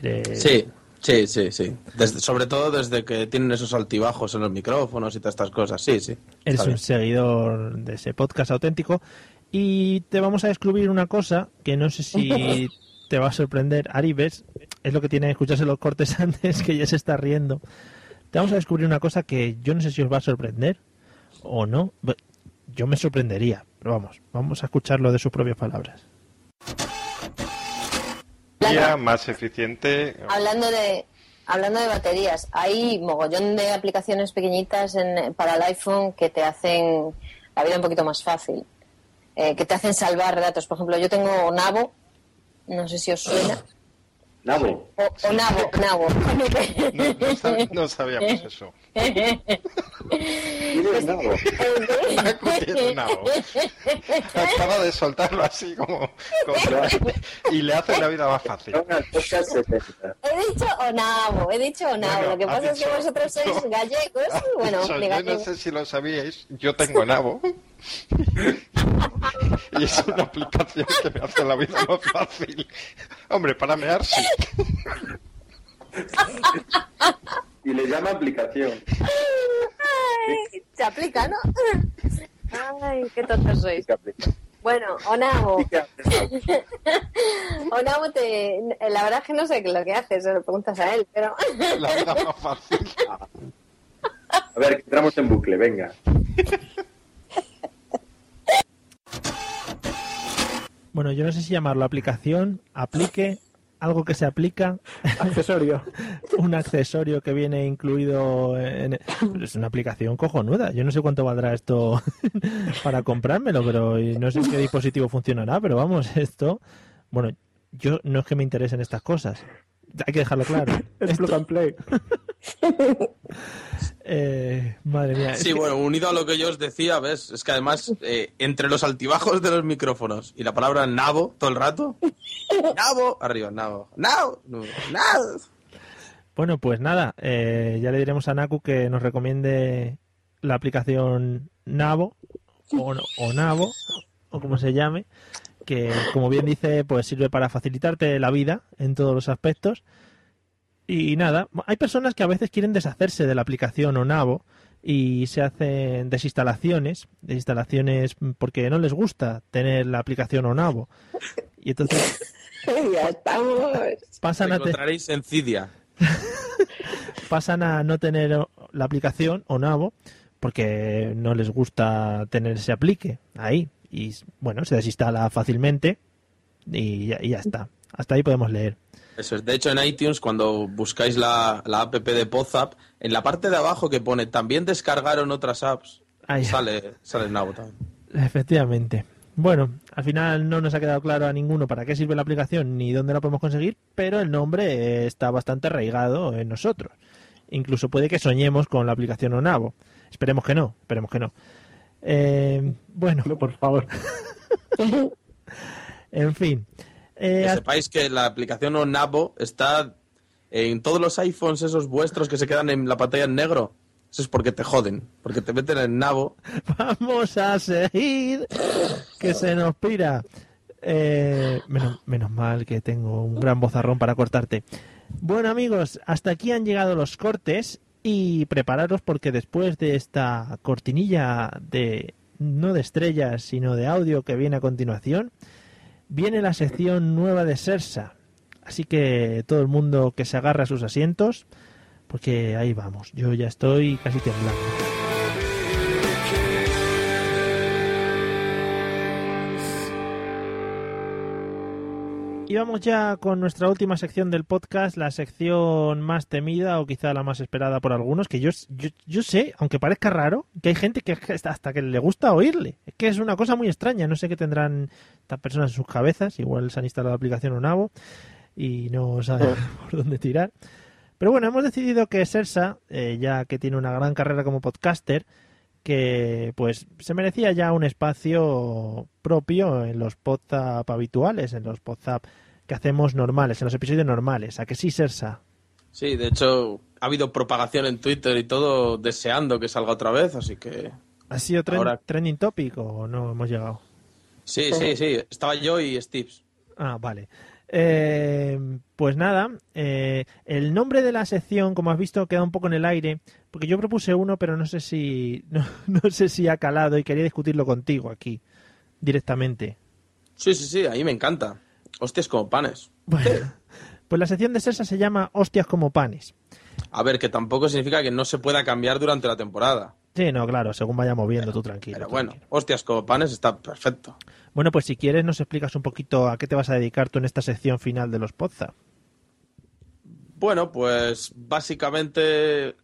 Eres- Sí, sí, sí, sí. Desde- sobre todo desde que tienen esos altibajos en los micrófonos y todas estas cosas. Sí, sí. Eres un seguidor de ese podcast auténtico. Y te vamos a descubrir una cosa que no sé si te va a sorprender. Aribes, es lo que tiene que escucharse los cortes antes, que ya se está riendo. Te vamos a descubrir una cosa que yo no sé si os va a sorprender o no. Yo me sorprendería, pero vamos, vamos a escucharlo de sus propias palabras. Más eficiente. Hablando de hablando de baterías, hay mogollón de aplicaciones pequeñitas en- para el iPhone que te hacen la vida un poquito más fácil, eh, que te hacen salvar datos. Por ejemplo, yo tengo Navo, no sé si os suena. Nabo. O, o Navo, Navo. No, no sab- no sabíamos eso. Pues, Nabo. Tiene nabo. Acaba de soltarlo así como, como- y le hace la vida más fácil. He dicho Onavo, he dicho Onavo. Bueno, Lo que pasa es que vosotros sois gallegos y bueno, yo no sé si lo sabíais, yo tengo Nabo. y es una aplicación que me hace la vida más fácil. Hombre, para mear sí. Y le llama aplicación. Ay, se aplica, ¿no? Ay, qué tontos sois. Bueno, Onavo. Onavo te... La verdad es que no sé qué es lo que hace, se lo preguntas a él, pero... La vida más fácil. A ver, entramos en bucle, venga. Bueno, yo no sé si llamarlo aplicación, aplique, algo que se aplica. Accesorio. un accesorio que viene incluido en... Es una aplicación cojonuda. Yo no sé cuánto valdrá esto para comprármelo, pero y no sé qué dispositivo funcionará, pero vamos, esto... Bueno, yo no es que me interesen estas cosas. Hay que dejarlo claro. Es plug and play. Eh, madre mía. Sí, bueno, unido a lo que yo os decía, ¿ves? Es que además, eh, entre los altibajos de los micrófonos y la palabra nabo todo el rato, nabo, arriba, nabo, nabo, nabo. Bueno, pues nada, eh, ya le diremos a Naku que nos recomiende la aplicación Navo o, o Navo o como se llame, que como bien dice, pues sirve para facilitarte la vida en todos los aspectos. Y nada, hay personas que a veces quieren deshacerse de la aplicación o Navo y se hacen desinstalaciones, desinstalaciones porque no les gusta tener la aplicación o Navo. Y entonces ya estamos. pasan a, Encontraréis en Cydia. pasan a no tener la aplicación o Navo porque no les gusta tener ese aplique ahí. Y bueno, se desinstala fácilmente y ya, y ya está. Hasta ahí podemos leer. Eso es. De hecho, en iTunes, cuando buscáis la, la app de Podzap, en la parte de abajo que pone también descargaron otras apps, Ahí. sale, sale nabo también. Efectivamente. Bueno, al final no nos ha quedado claro a ninguno para qué sirve la aplicación ni dónde la podemos conseguir, pero el nombre está bastante arraigado en nosotros. Incluso puede que soñemos con la aplicación Onavo. Esperemos que no, esperemos que no. Eh, bueno. por favor. en fin. Eh, Que sepáis que la aplicación Onabo está en todos los iPhones esos vuestros que se quedan en la pantalla en negro. Eso es porque te joden, porque te meten en nabo. Vamos a seguir, que se nos pira. Eh, menos, menos mal que tengo un gran bozarrón para cortarte. Bueno amigos, hasta aquí han llegado los cortes y prepararos porque después de esta cortinilla de no de estrellas sino de audio que viene a continuación, viene la sección nueva de Sersa. Así que todo el mundo que se agarra a sus asientos, porque ahí vamos, yo ya estoy casi temblando. Y vamos ya con nuestra última sección del podcast, la sección más temida o quizá la más esperada por algunos, que yo, yo, yo sé, aunque parezca raro, que hay gente que hasta que le gusta oírle. Es que es una cosa muy extraña, no sé qué tendrán estas personas en sus cabezas, igual se han instalado la aplicación Unavo y no saben por dónde tirar. Pero bueno, hemos decidido que Sersa, eh, ya que tiene una gran carrera como podcaster, que pues se merecía ya un espacio propio en los podzap habituales, en los podzap que hacemos normales, en los episodios normales. ¿A que sí, Sersa? Sí, de hecho, ha habido propagación en Twitter y todo deseando que salga otra vez, así que... ¿Ha sido trending topic o no hemos llegado? Sí, sí, sí. Estaba yo y Steves. Ah, vale. Eh, pues nada, eh, el nombre de la sección, como has visto, queda un poco en el aire, porque yo propuse uno, pero no sé si no, no sé si ha calado y quería discutirlo contigo aquí directamente. Sí, sí, sí, ahí me encanta. Hostias como panes. Bueno, pues la sección de Sersa se llama Hostias como panes. A ver, que tampoco significa que no se pueda cambiar durante la temporada. Sí, no, claro, según vaya moviendo, tú tranquilo. Pero bueno, hostias como panes está perfecto. Bueno, pues si quieres nos explicas un poquito a qué te vas a dedicar tú en esta sección final de los Pozza. Bueno, pues básicamente,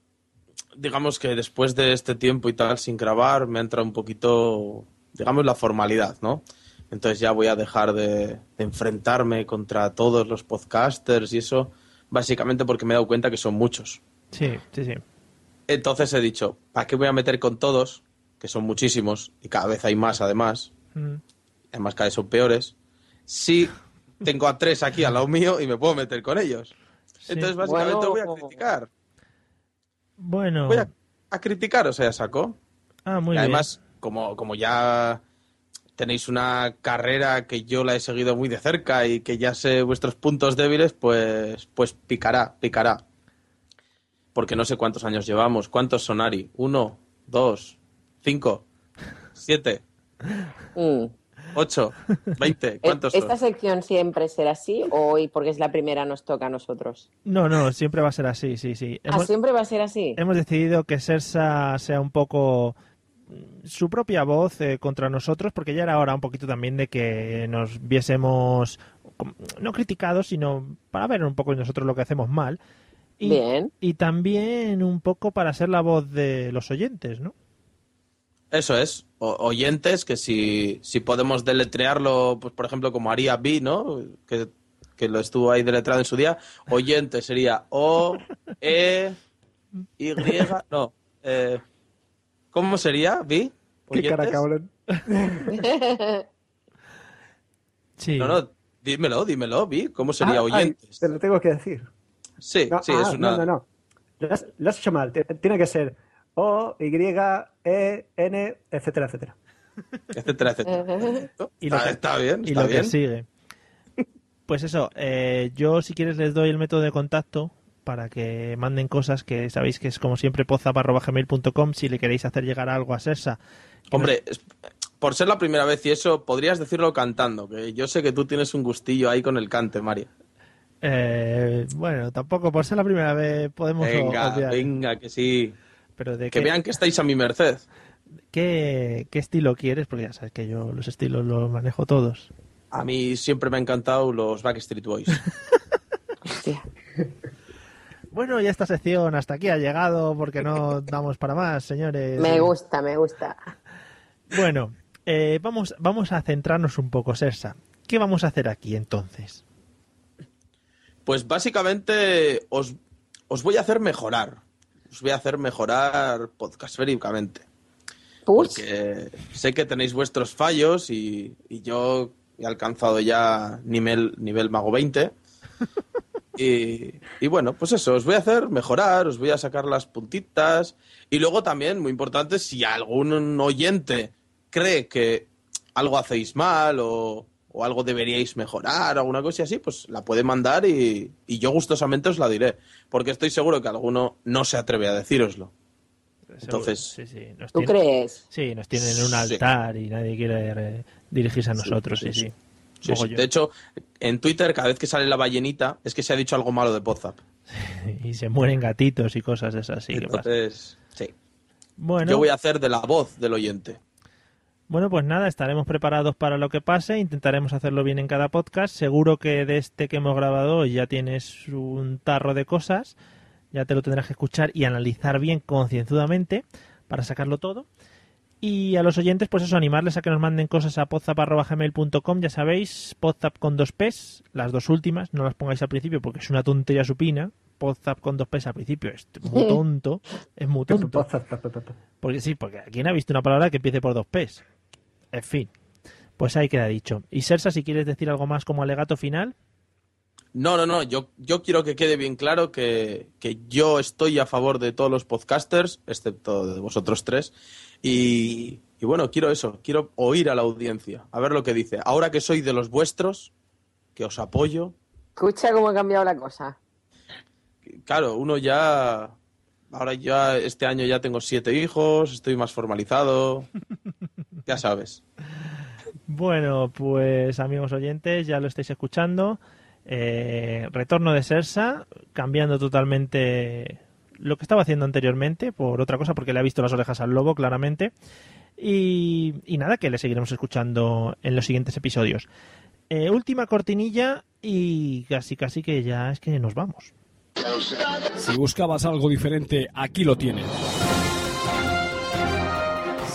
digamos que después de este tiempo y tal sin grabar, me entra un poquito, digamos, la formalidad, ¿no? Entonces ya voy a dejar de, de enfrentarme contra todos los podcasters y eso, básicamente porque me he dado cuenta que son muchos. Sí, sí, sí. Entonces he dicho, ¿para qué voy a meter con todos? Que son muchísimos y cada vez hay más además. Mm. Además cada vez son peores. Si tengo a tres aquí al lado mío y me puedo meter con ellos. Entonces básicamente Bueno. voy a criticar. Bueno. Voy a, a criticar, o sea, saco. Ah, muy y además, como, como ya tenéis una carrera que yo la he seguido muy de cerca y que ya sé vuestros puntos débiles, pues, pues picará, picará. Porque no sé cuántos años llevamos. ¿Cuántos son, Ari? ¿Uno? ¿Dos? ¿Cinco? ¿Siete? Mm. ¿Ocho? ¿Veinte? ¿Cuántos ¿Esta son? sección siempre será así o hoy, porque es la primera, nos toca a nosotros? No, no, siempre va a ser así, sí, sí. ¿Ah, siempre va a ser así? hemos decidido que Sersa sea un poco su propia voz eh, contra nosotros, porque ya era hora un poquito también de que nos viésemos, no criticados, sino para ver un poco nosotros lo que hacemos mal. Y, Bien. y también un poco para ser la voz de los oyentes, ¿no? Eso es. O- oyentes que si, si podemos deletrearlo, pues por ejemplo, como haría B, ¿no? Que, que lo estuvo ahí deletreado en su día. Oyente sería O, E, Y, no. Eh, ¿Cómo sería, B? Qué cara cabrón. Sí. No, no, dímelo, dímelo, Vi. ¿Cómo sería Ah, ay, oyentes? te lo tengo que decir. Sí, No, sí, ah, es una. No, no, no. Lo has, lo has hecho mal. Tiene que ser O, Y, E, N, etcétera, etcétera. Etcétera, etcétera. Y lo está, que- está bien, y está lo bien. que sigue. Pues eso, eh, yo si quieres les doy el método de contacto para que manden cosas que sabéis que es como siempre pozap.gmail.com si le queréis hacer llegar algo a Sersa. Hombre, por ser la primera vez y eso, podrías decirlo cantando, que yo sé que tú tienes un gustillo ahí con el cante, María. Eh, bueno, tampoco por ser la primera vez podemos Venga, obviar. venga, que sí. Pero de Que qué, vean que estáis a mi merced. qué, qué estilo quieres, porque ya sabes que yo los estilos los manejo todos. A mí siempre me han encantado los Backstreet Boys. Bueno, y esta sección hasta aquí ha llegado porque no damos para más, señores. Me gusta, me gusta. Bueno, eh, vamos, vamos a centrarnos un poco, Sersa. ¿Qué vamos a hacer aquí entonces? Pues básicamente os, os voy a hacer mejorar. Os voy a hacer mejorar podcastféricamente. Porque sé que tenéis vuestros fallos y, y yo he alcanzado ya nivel, nivel mago 20. Y, y bueno, pues eso, os voy a hacer mejorar, os voy a sacar las puntitas. Y luego también, muy importante, si algún oyente cree que algo hacéis mal o, o algo deberíais mejorar alguna cosa así, pues la puede mandar y, y yo gustosamente os la diré. Porque estoy seguro que alguno no se atreve a decíroslo. Entonces, Sí, sí, nos ¿Tú tienen- crees? Sí, nos tienen en un Sí. altar y nadie quiere eh, dirigirse a nosotros, sí, sí. Sí. De hecho, en Twitter, cada vez que sale la ballenita, es que se ha dicho algo malo de Podzap. Y se mueren gatitos y cosas de esas, sí. que. Entonces, sí. Bueno, Yo voy a hacer de la voz del oyente. Bueno, pues nada, estaremos preparados para lo que pase, intentaremos hacerlo bien en cada podcast. Seguro que de este que hemos grabado hoy ya tienes un tarro de cosas, ya te lo tendrás que escuchar y analizar bien concienzudamente para sacarlo todo. Y a los oyentes, pues eso, animarles a que nos manden cosas a podzap.gmail.com, ya sabéis, podzap con dos P's, las dos últimas, no las pongáis al principio porque es una tontería supina, podzap con dos P's al principio es muy tonto, es muy tonto. Porque sí, porque ¿quién ha visto una palabra que empiece por dos P's? En fin, pues ahí queda dicho. Y Sersa, si quieres decir algo más como alegato final. No, no, no. Yo, yo quiero que quede bien claro que, que yo estoy a favor de todos los podcasters, excepto de vosotros tres. Y, y bueno, quiero eso. Quiero oír a la audiencia, a ver lo que dice. Ahora que soy de los vuestros, que os apoyo. Escucha cómo ha cambiado la cosa. Claro, uno ya. Ahora ya, este año ya tengo siete hijos, estoy más formalizado. Ya sabes. Bueno, pues amigos oyentes, ya lo estáis escuchando. Eh, retorno de Sersa, cambiando totalmente lo que estaba haciendo anteriormente por otra cosa, porque le ha visto las orejas al lobo, claramente. Y, nada, que le seguiremos escuchando en los siguientes episodios. Eh, última cortinilla y casi casi que ya es que nos vamos. Si buscabas algo diferente, aquí lo tienes.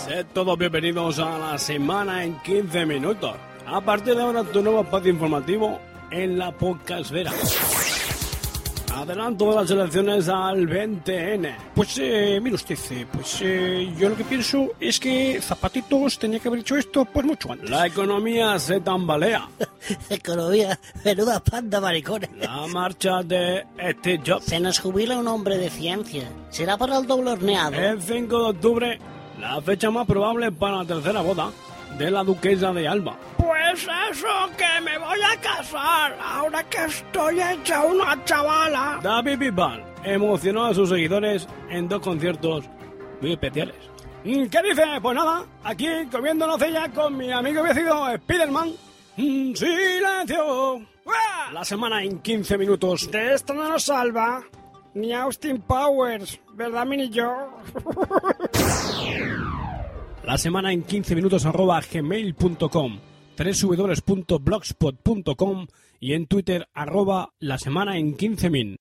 Sed todos bienvenidos a la semana en 15 minutos. A partir de ahora, tu nuevo espacio informativo en la podcastera. Adelanto de las elecciones al 20N. Pues eh, mire usted, eh, pues eh, yo lo que pienso es que Zapatitos tenía que haber hecho esto pues mucho antes. La economía se tambalea. Economía, menuda panda maricones. La marcha de Steve Jobs. Se nos jubila un hombre de ciencia. Será para el doble horneado. El 5 de octubre, la fecha más probable para la tercera boda de la duquesa de Alba. Pues eso, que me voy a casar ahora que estoy hecha una chavala. David Bisbal emocionó a sus seguidores en dos conciertos muy especiales. ¿Qué dice? Pues nada, aquí comiendo nocilla con mi amigo y vecino Spiderman. Mm, ¡Silencio! ¡Uah! La semana en 15 minutos. De esto no nos salva ni Austin Powers, ¿verdad, mini yo? La semana en 15 minutos arroba gmail.com www.blogspot.com y en Twitter arroba la semana en 15 min.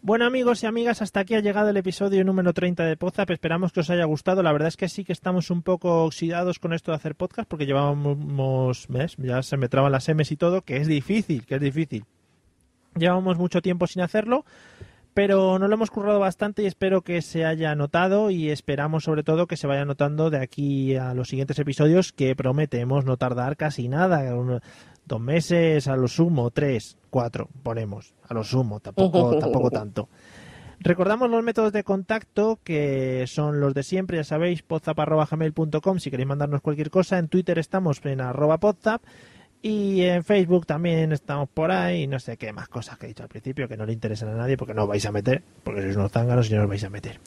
Bueno amigos y amigas, hasta aquí ha llegado el episodio número 30 de Podzap. Esperamos que os haya gustado. La verdad es que sí que estamos un poco oxidados con esto de hacer podcast porque llevábamos, ¿ves? Ya se me traban las M's y todo, que es difícil, que es difícil. Llevamos mucho tiempo sin hacerlo, pero nos lo hemos currado bastante y espero que se haya notado y esperamos sobre todo que se vaya notando de aquí a los siguientes episodios que prometemos no tardar casi nada, un- dos meses a lo sumo, tres, cuatro, ponemos, a lo sumo, tampoco, tampoco tanto. Recordamos los métodos de contacto que son los de siempre, ya sabéis, podzap.gmail.com si queréis mandarnos cualquier cosa. En Twitter estamos en arroba podzap y en Facebook también estamos por ahí no sé qué más cosas que he dicho al principio que no le interesan a nadie porque no os vais a meter, porque sois unos zánganos y no os vais a meter.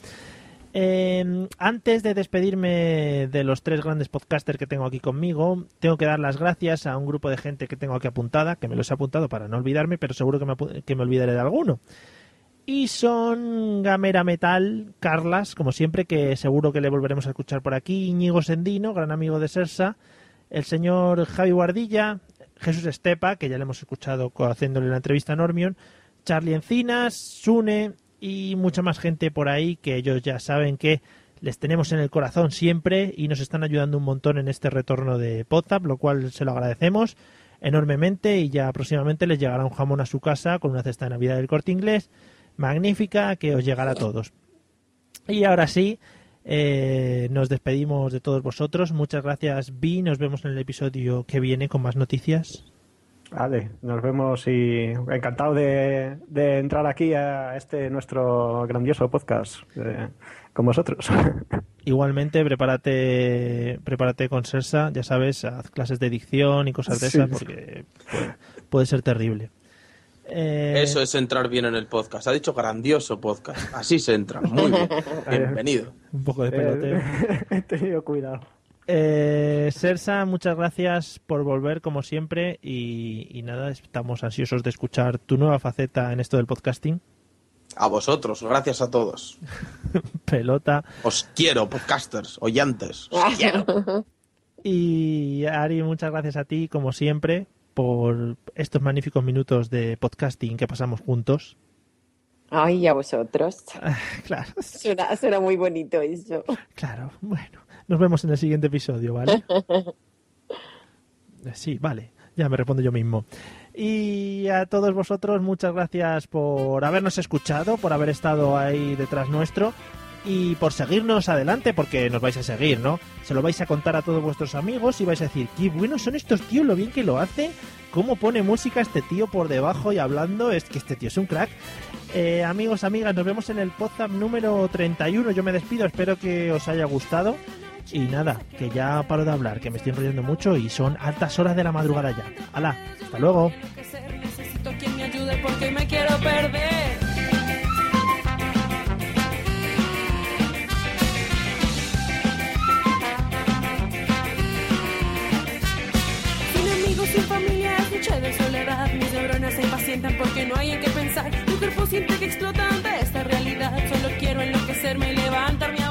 Eh, antes de despedirme de los tres grandes podcasters que tengo aquí conmigo, tengo que dar las gracias a un grupo de gente que tengo aquí apuntada, que me los he apuntado para no olvidarme, pero seguro que me, que me olvidaré de alguno. Y son Gamera Metal, Carlas, como siempre, que seguro que le volveremos a escuchar por aquí, Íñigo Sendino, gran amigo de Sersa, el señor Javi Guardilla, Jesús Estepa, que ya le hemos escuchado haciéndole la entrevista a Normion, Charlie Encinas, Sune y mucha más gente por ahí que ellos ya saben que les tenemos en el corazón siempre y nos están ayudando un montón en este retorno de Podzap, lo cual se lo agradecemos enormemente y ya próximamente les llegará un jamón a su casa con una cesta de Navidad del Corte Inglés magnífica que os llegará a todos. Y ahora sí, eh, nos despedimos de todos vosotros. Muchas gracias, Vi. Nos vemos en el episodio que viene con más noticias. Vale, nos vemos y encantado de, de entrar aquí a este nuestro grandioso podcast eh, con vosotros. Igualmente, prepárate, prepárate con Sersa, ya sabes, haz clases de dicción y cosas de Sí. esas porque puede, puede ser terrible. Eh, Eso es entrar bien en el podcast. Ha dicho grandioso podcast. Así se entra. Muy bien. Bienvenido. Un poco de peloteo. He tenido cuidado. Eh, Sersa, muchas gracias por volver como siempre y, y nada, estamos ansiosos de escuchar tu nueva faceta en esto del podcasting. A vosotros. Gracias a todos. Pelota. Os quiero, podcasters, oyentes. Os quiero. Y Ari, muchas gracias a ti, como siempre, por estos magníficos minutos de podcasting que pasamos juntos. Ay, a vosotros. claro. Suena, suena muy bonito eso. Claro, bueno. Nos vemos en el siguiente episodio, ¿vale? Sí, vale. Ya me respondo yo mismo. Y a todos vosotros, muchas gracias por habernos escuchado, por haber estado ahí detrás nuestro y por seguirnos adelante, porque nos vais a seguir, ¿no? Se lo vais a contar a todos vuestros amigos y vais a decir, qué buenos son estos tíos, lo bien que lo hace, cómo pone música este tío por debajo y hablando, es que este tío es un crack. Eh, amigos, amigas, nos vemos en el podcast número 31. Yo me despido, espero que os haya gustado. Y nada, que ya paro de hablar, que me estoy enrollando mucho y son altas horas de la madrugada ya. ¡Hala! ¡Hasta luego! Necesito quien me ayude porque me quiero perder. Sin familia, es noche de soledad. Mis neuronas se impacientan porque no hay en qué pensar. Mi cuerpo siente que explota ante esta realidad. Solo quiero enloquecerme y levantarme a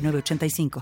906985.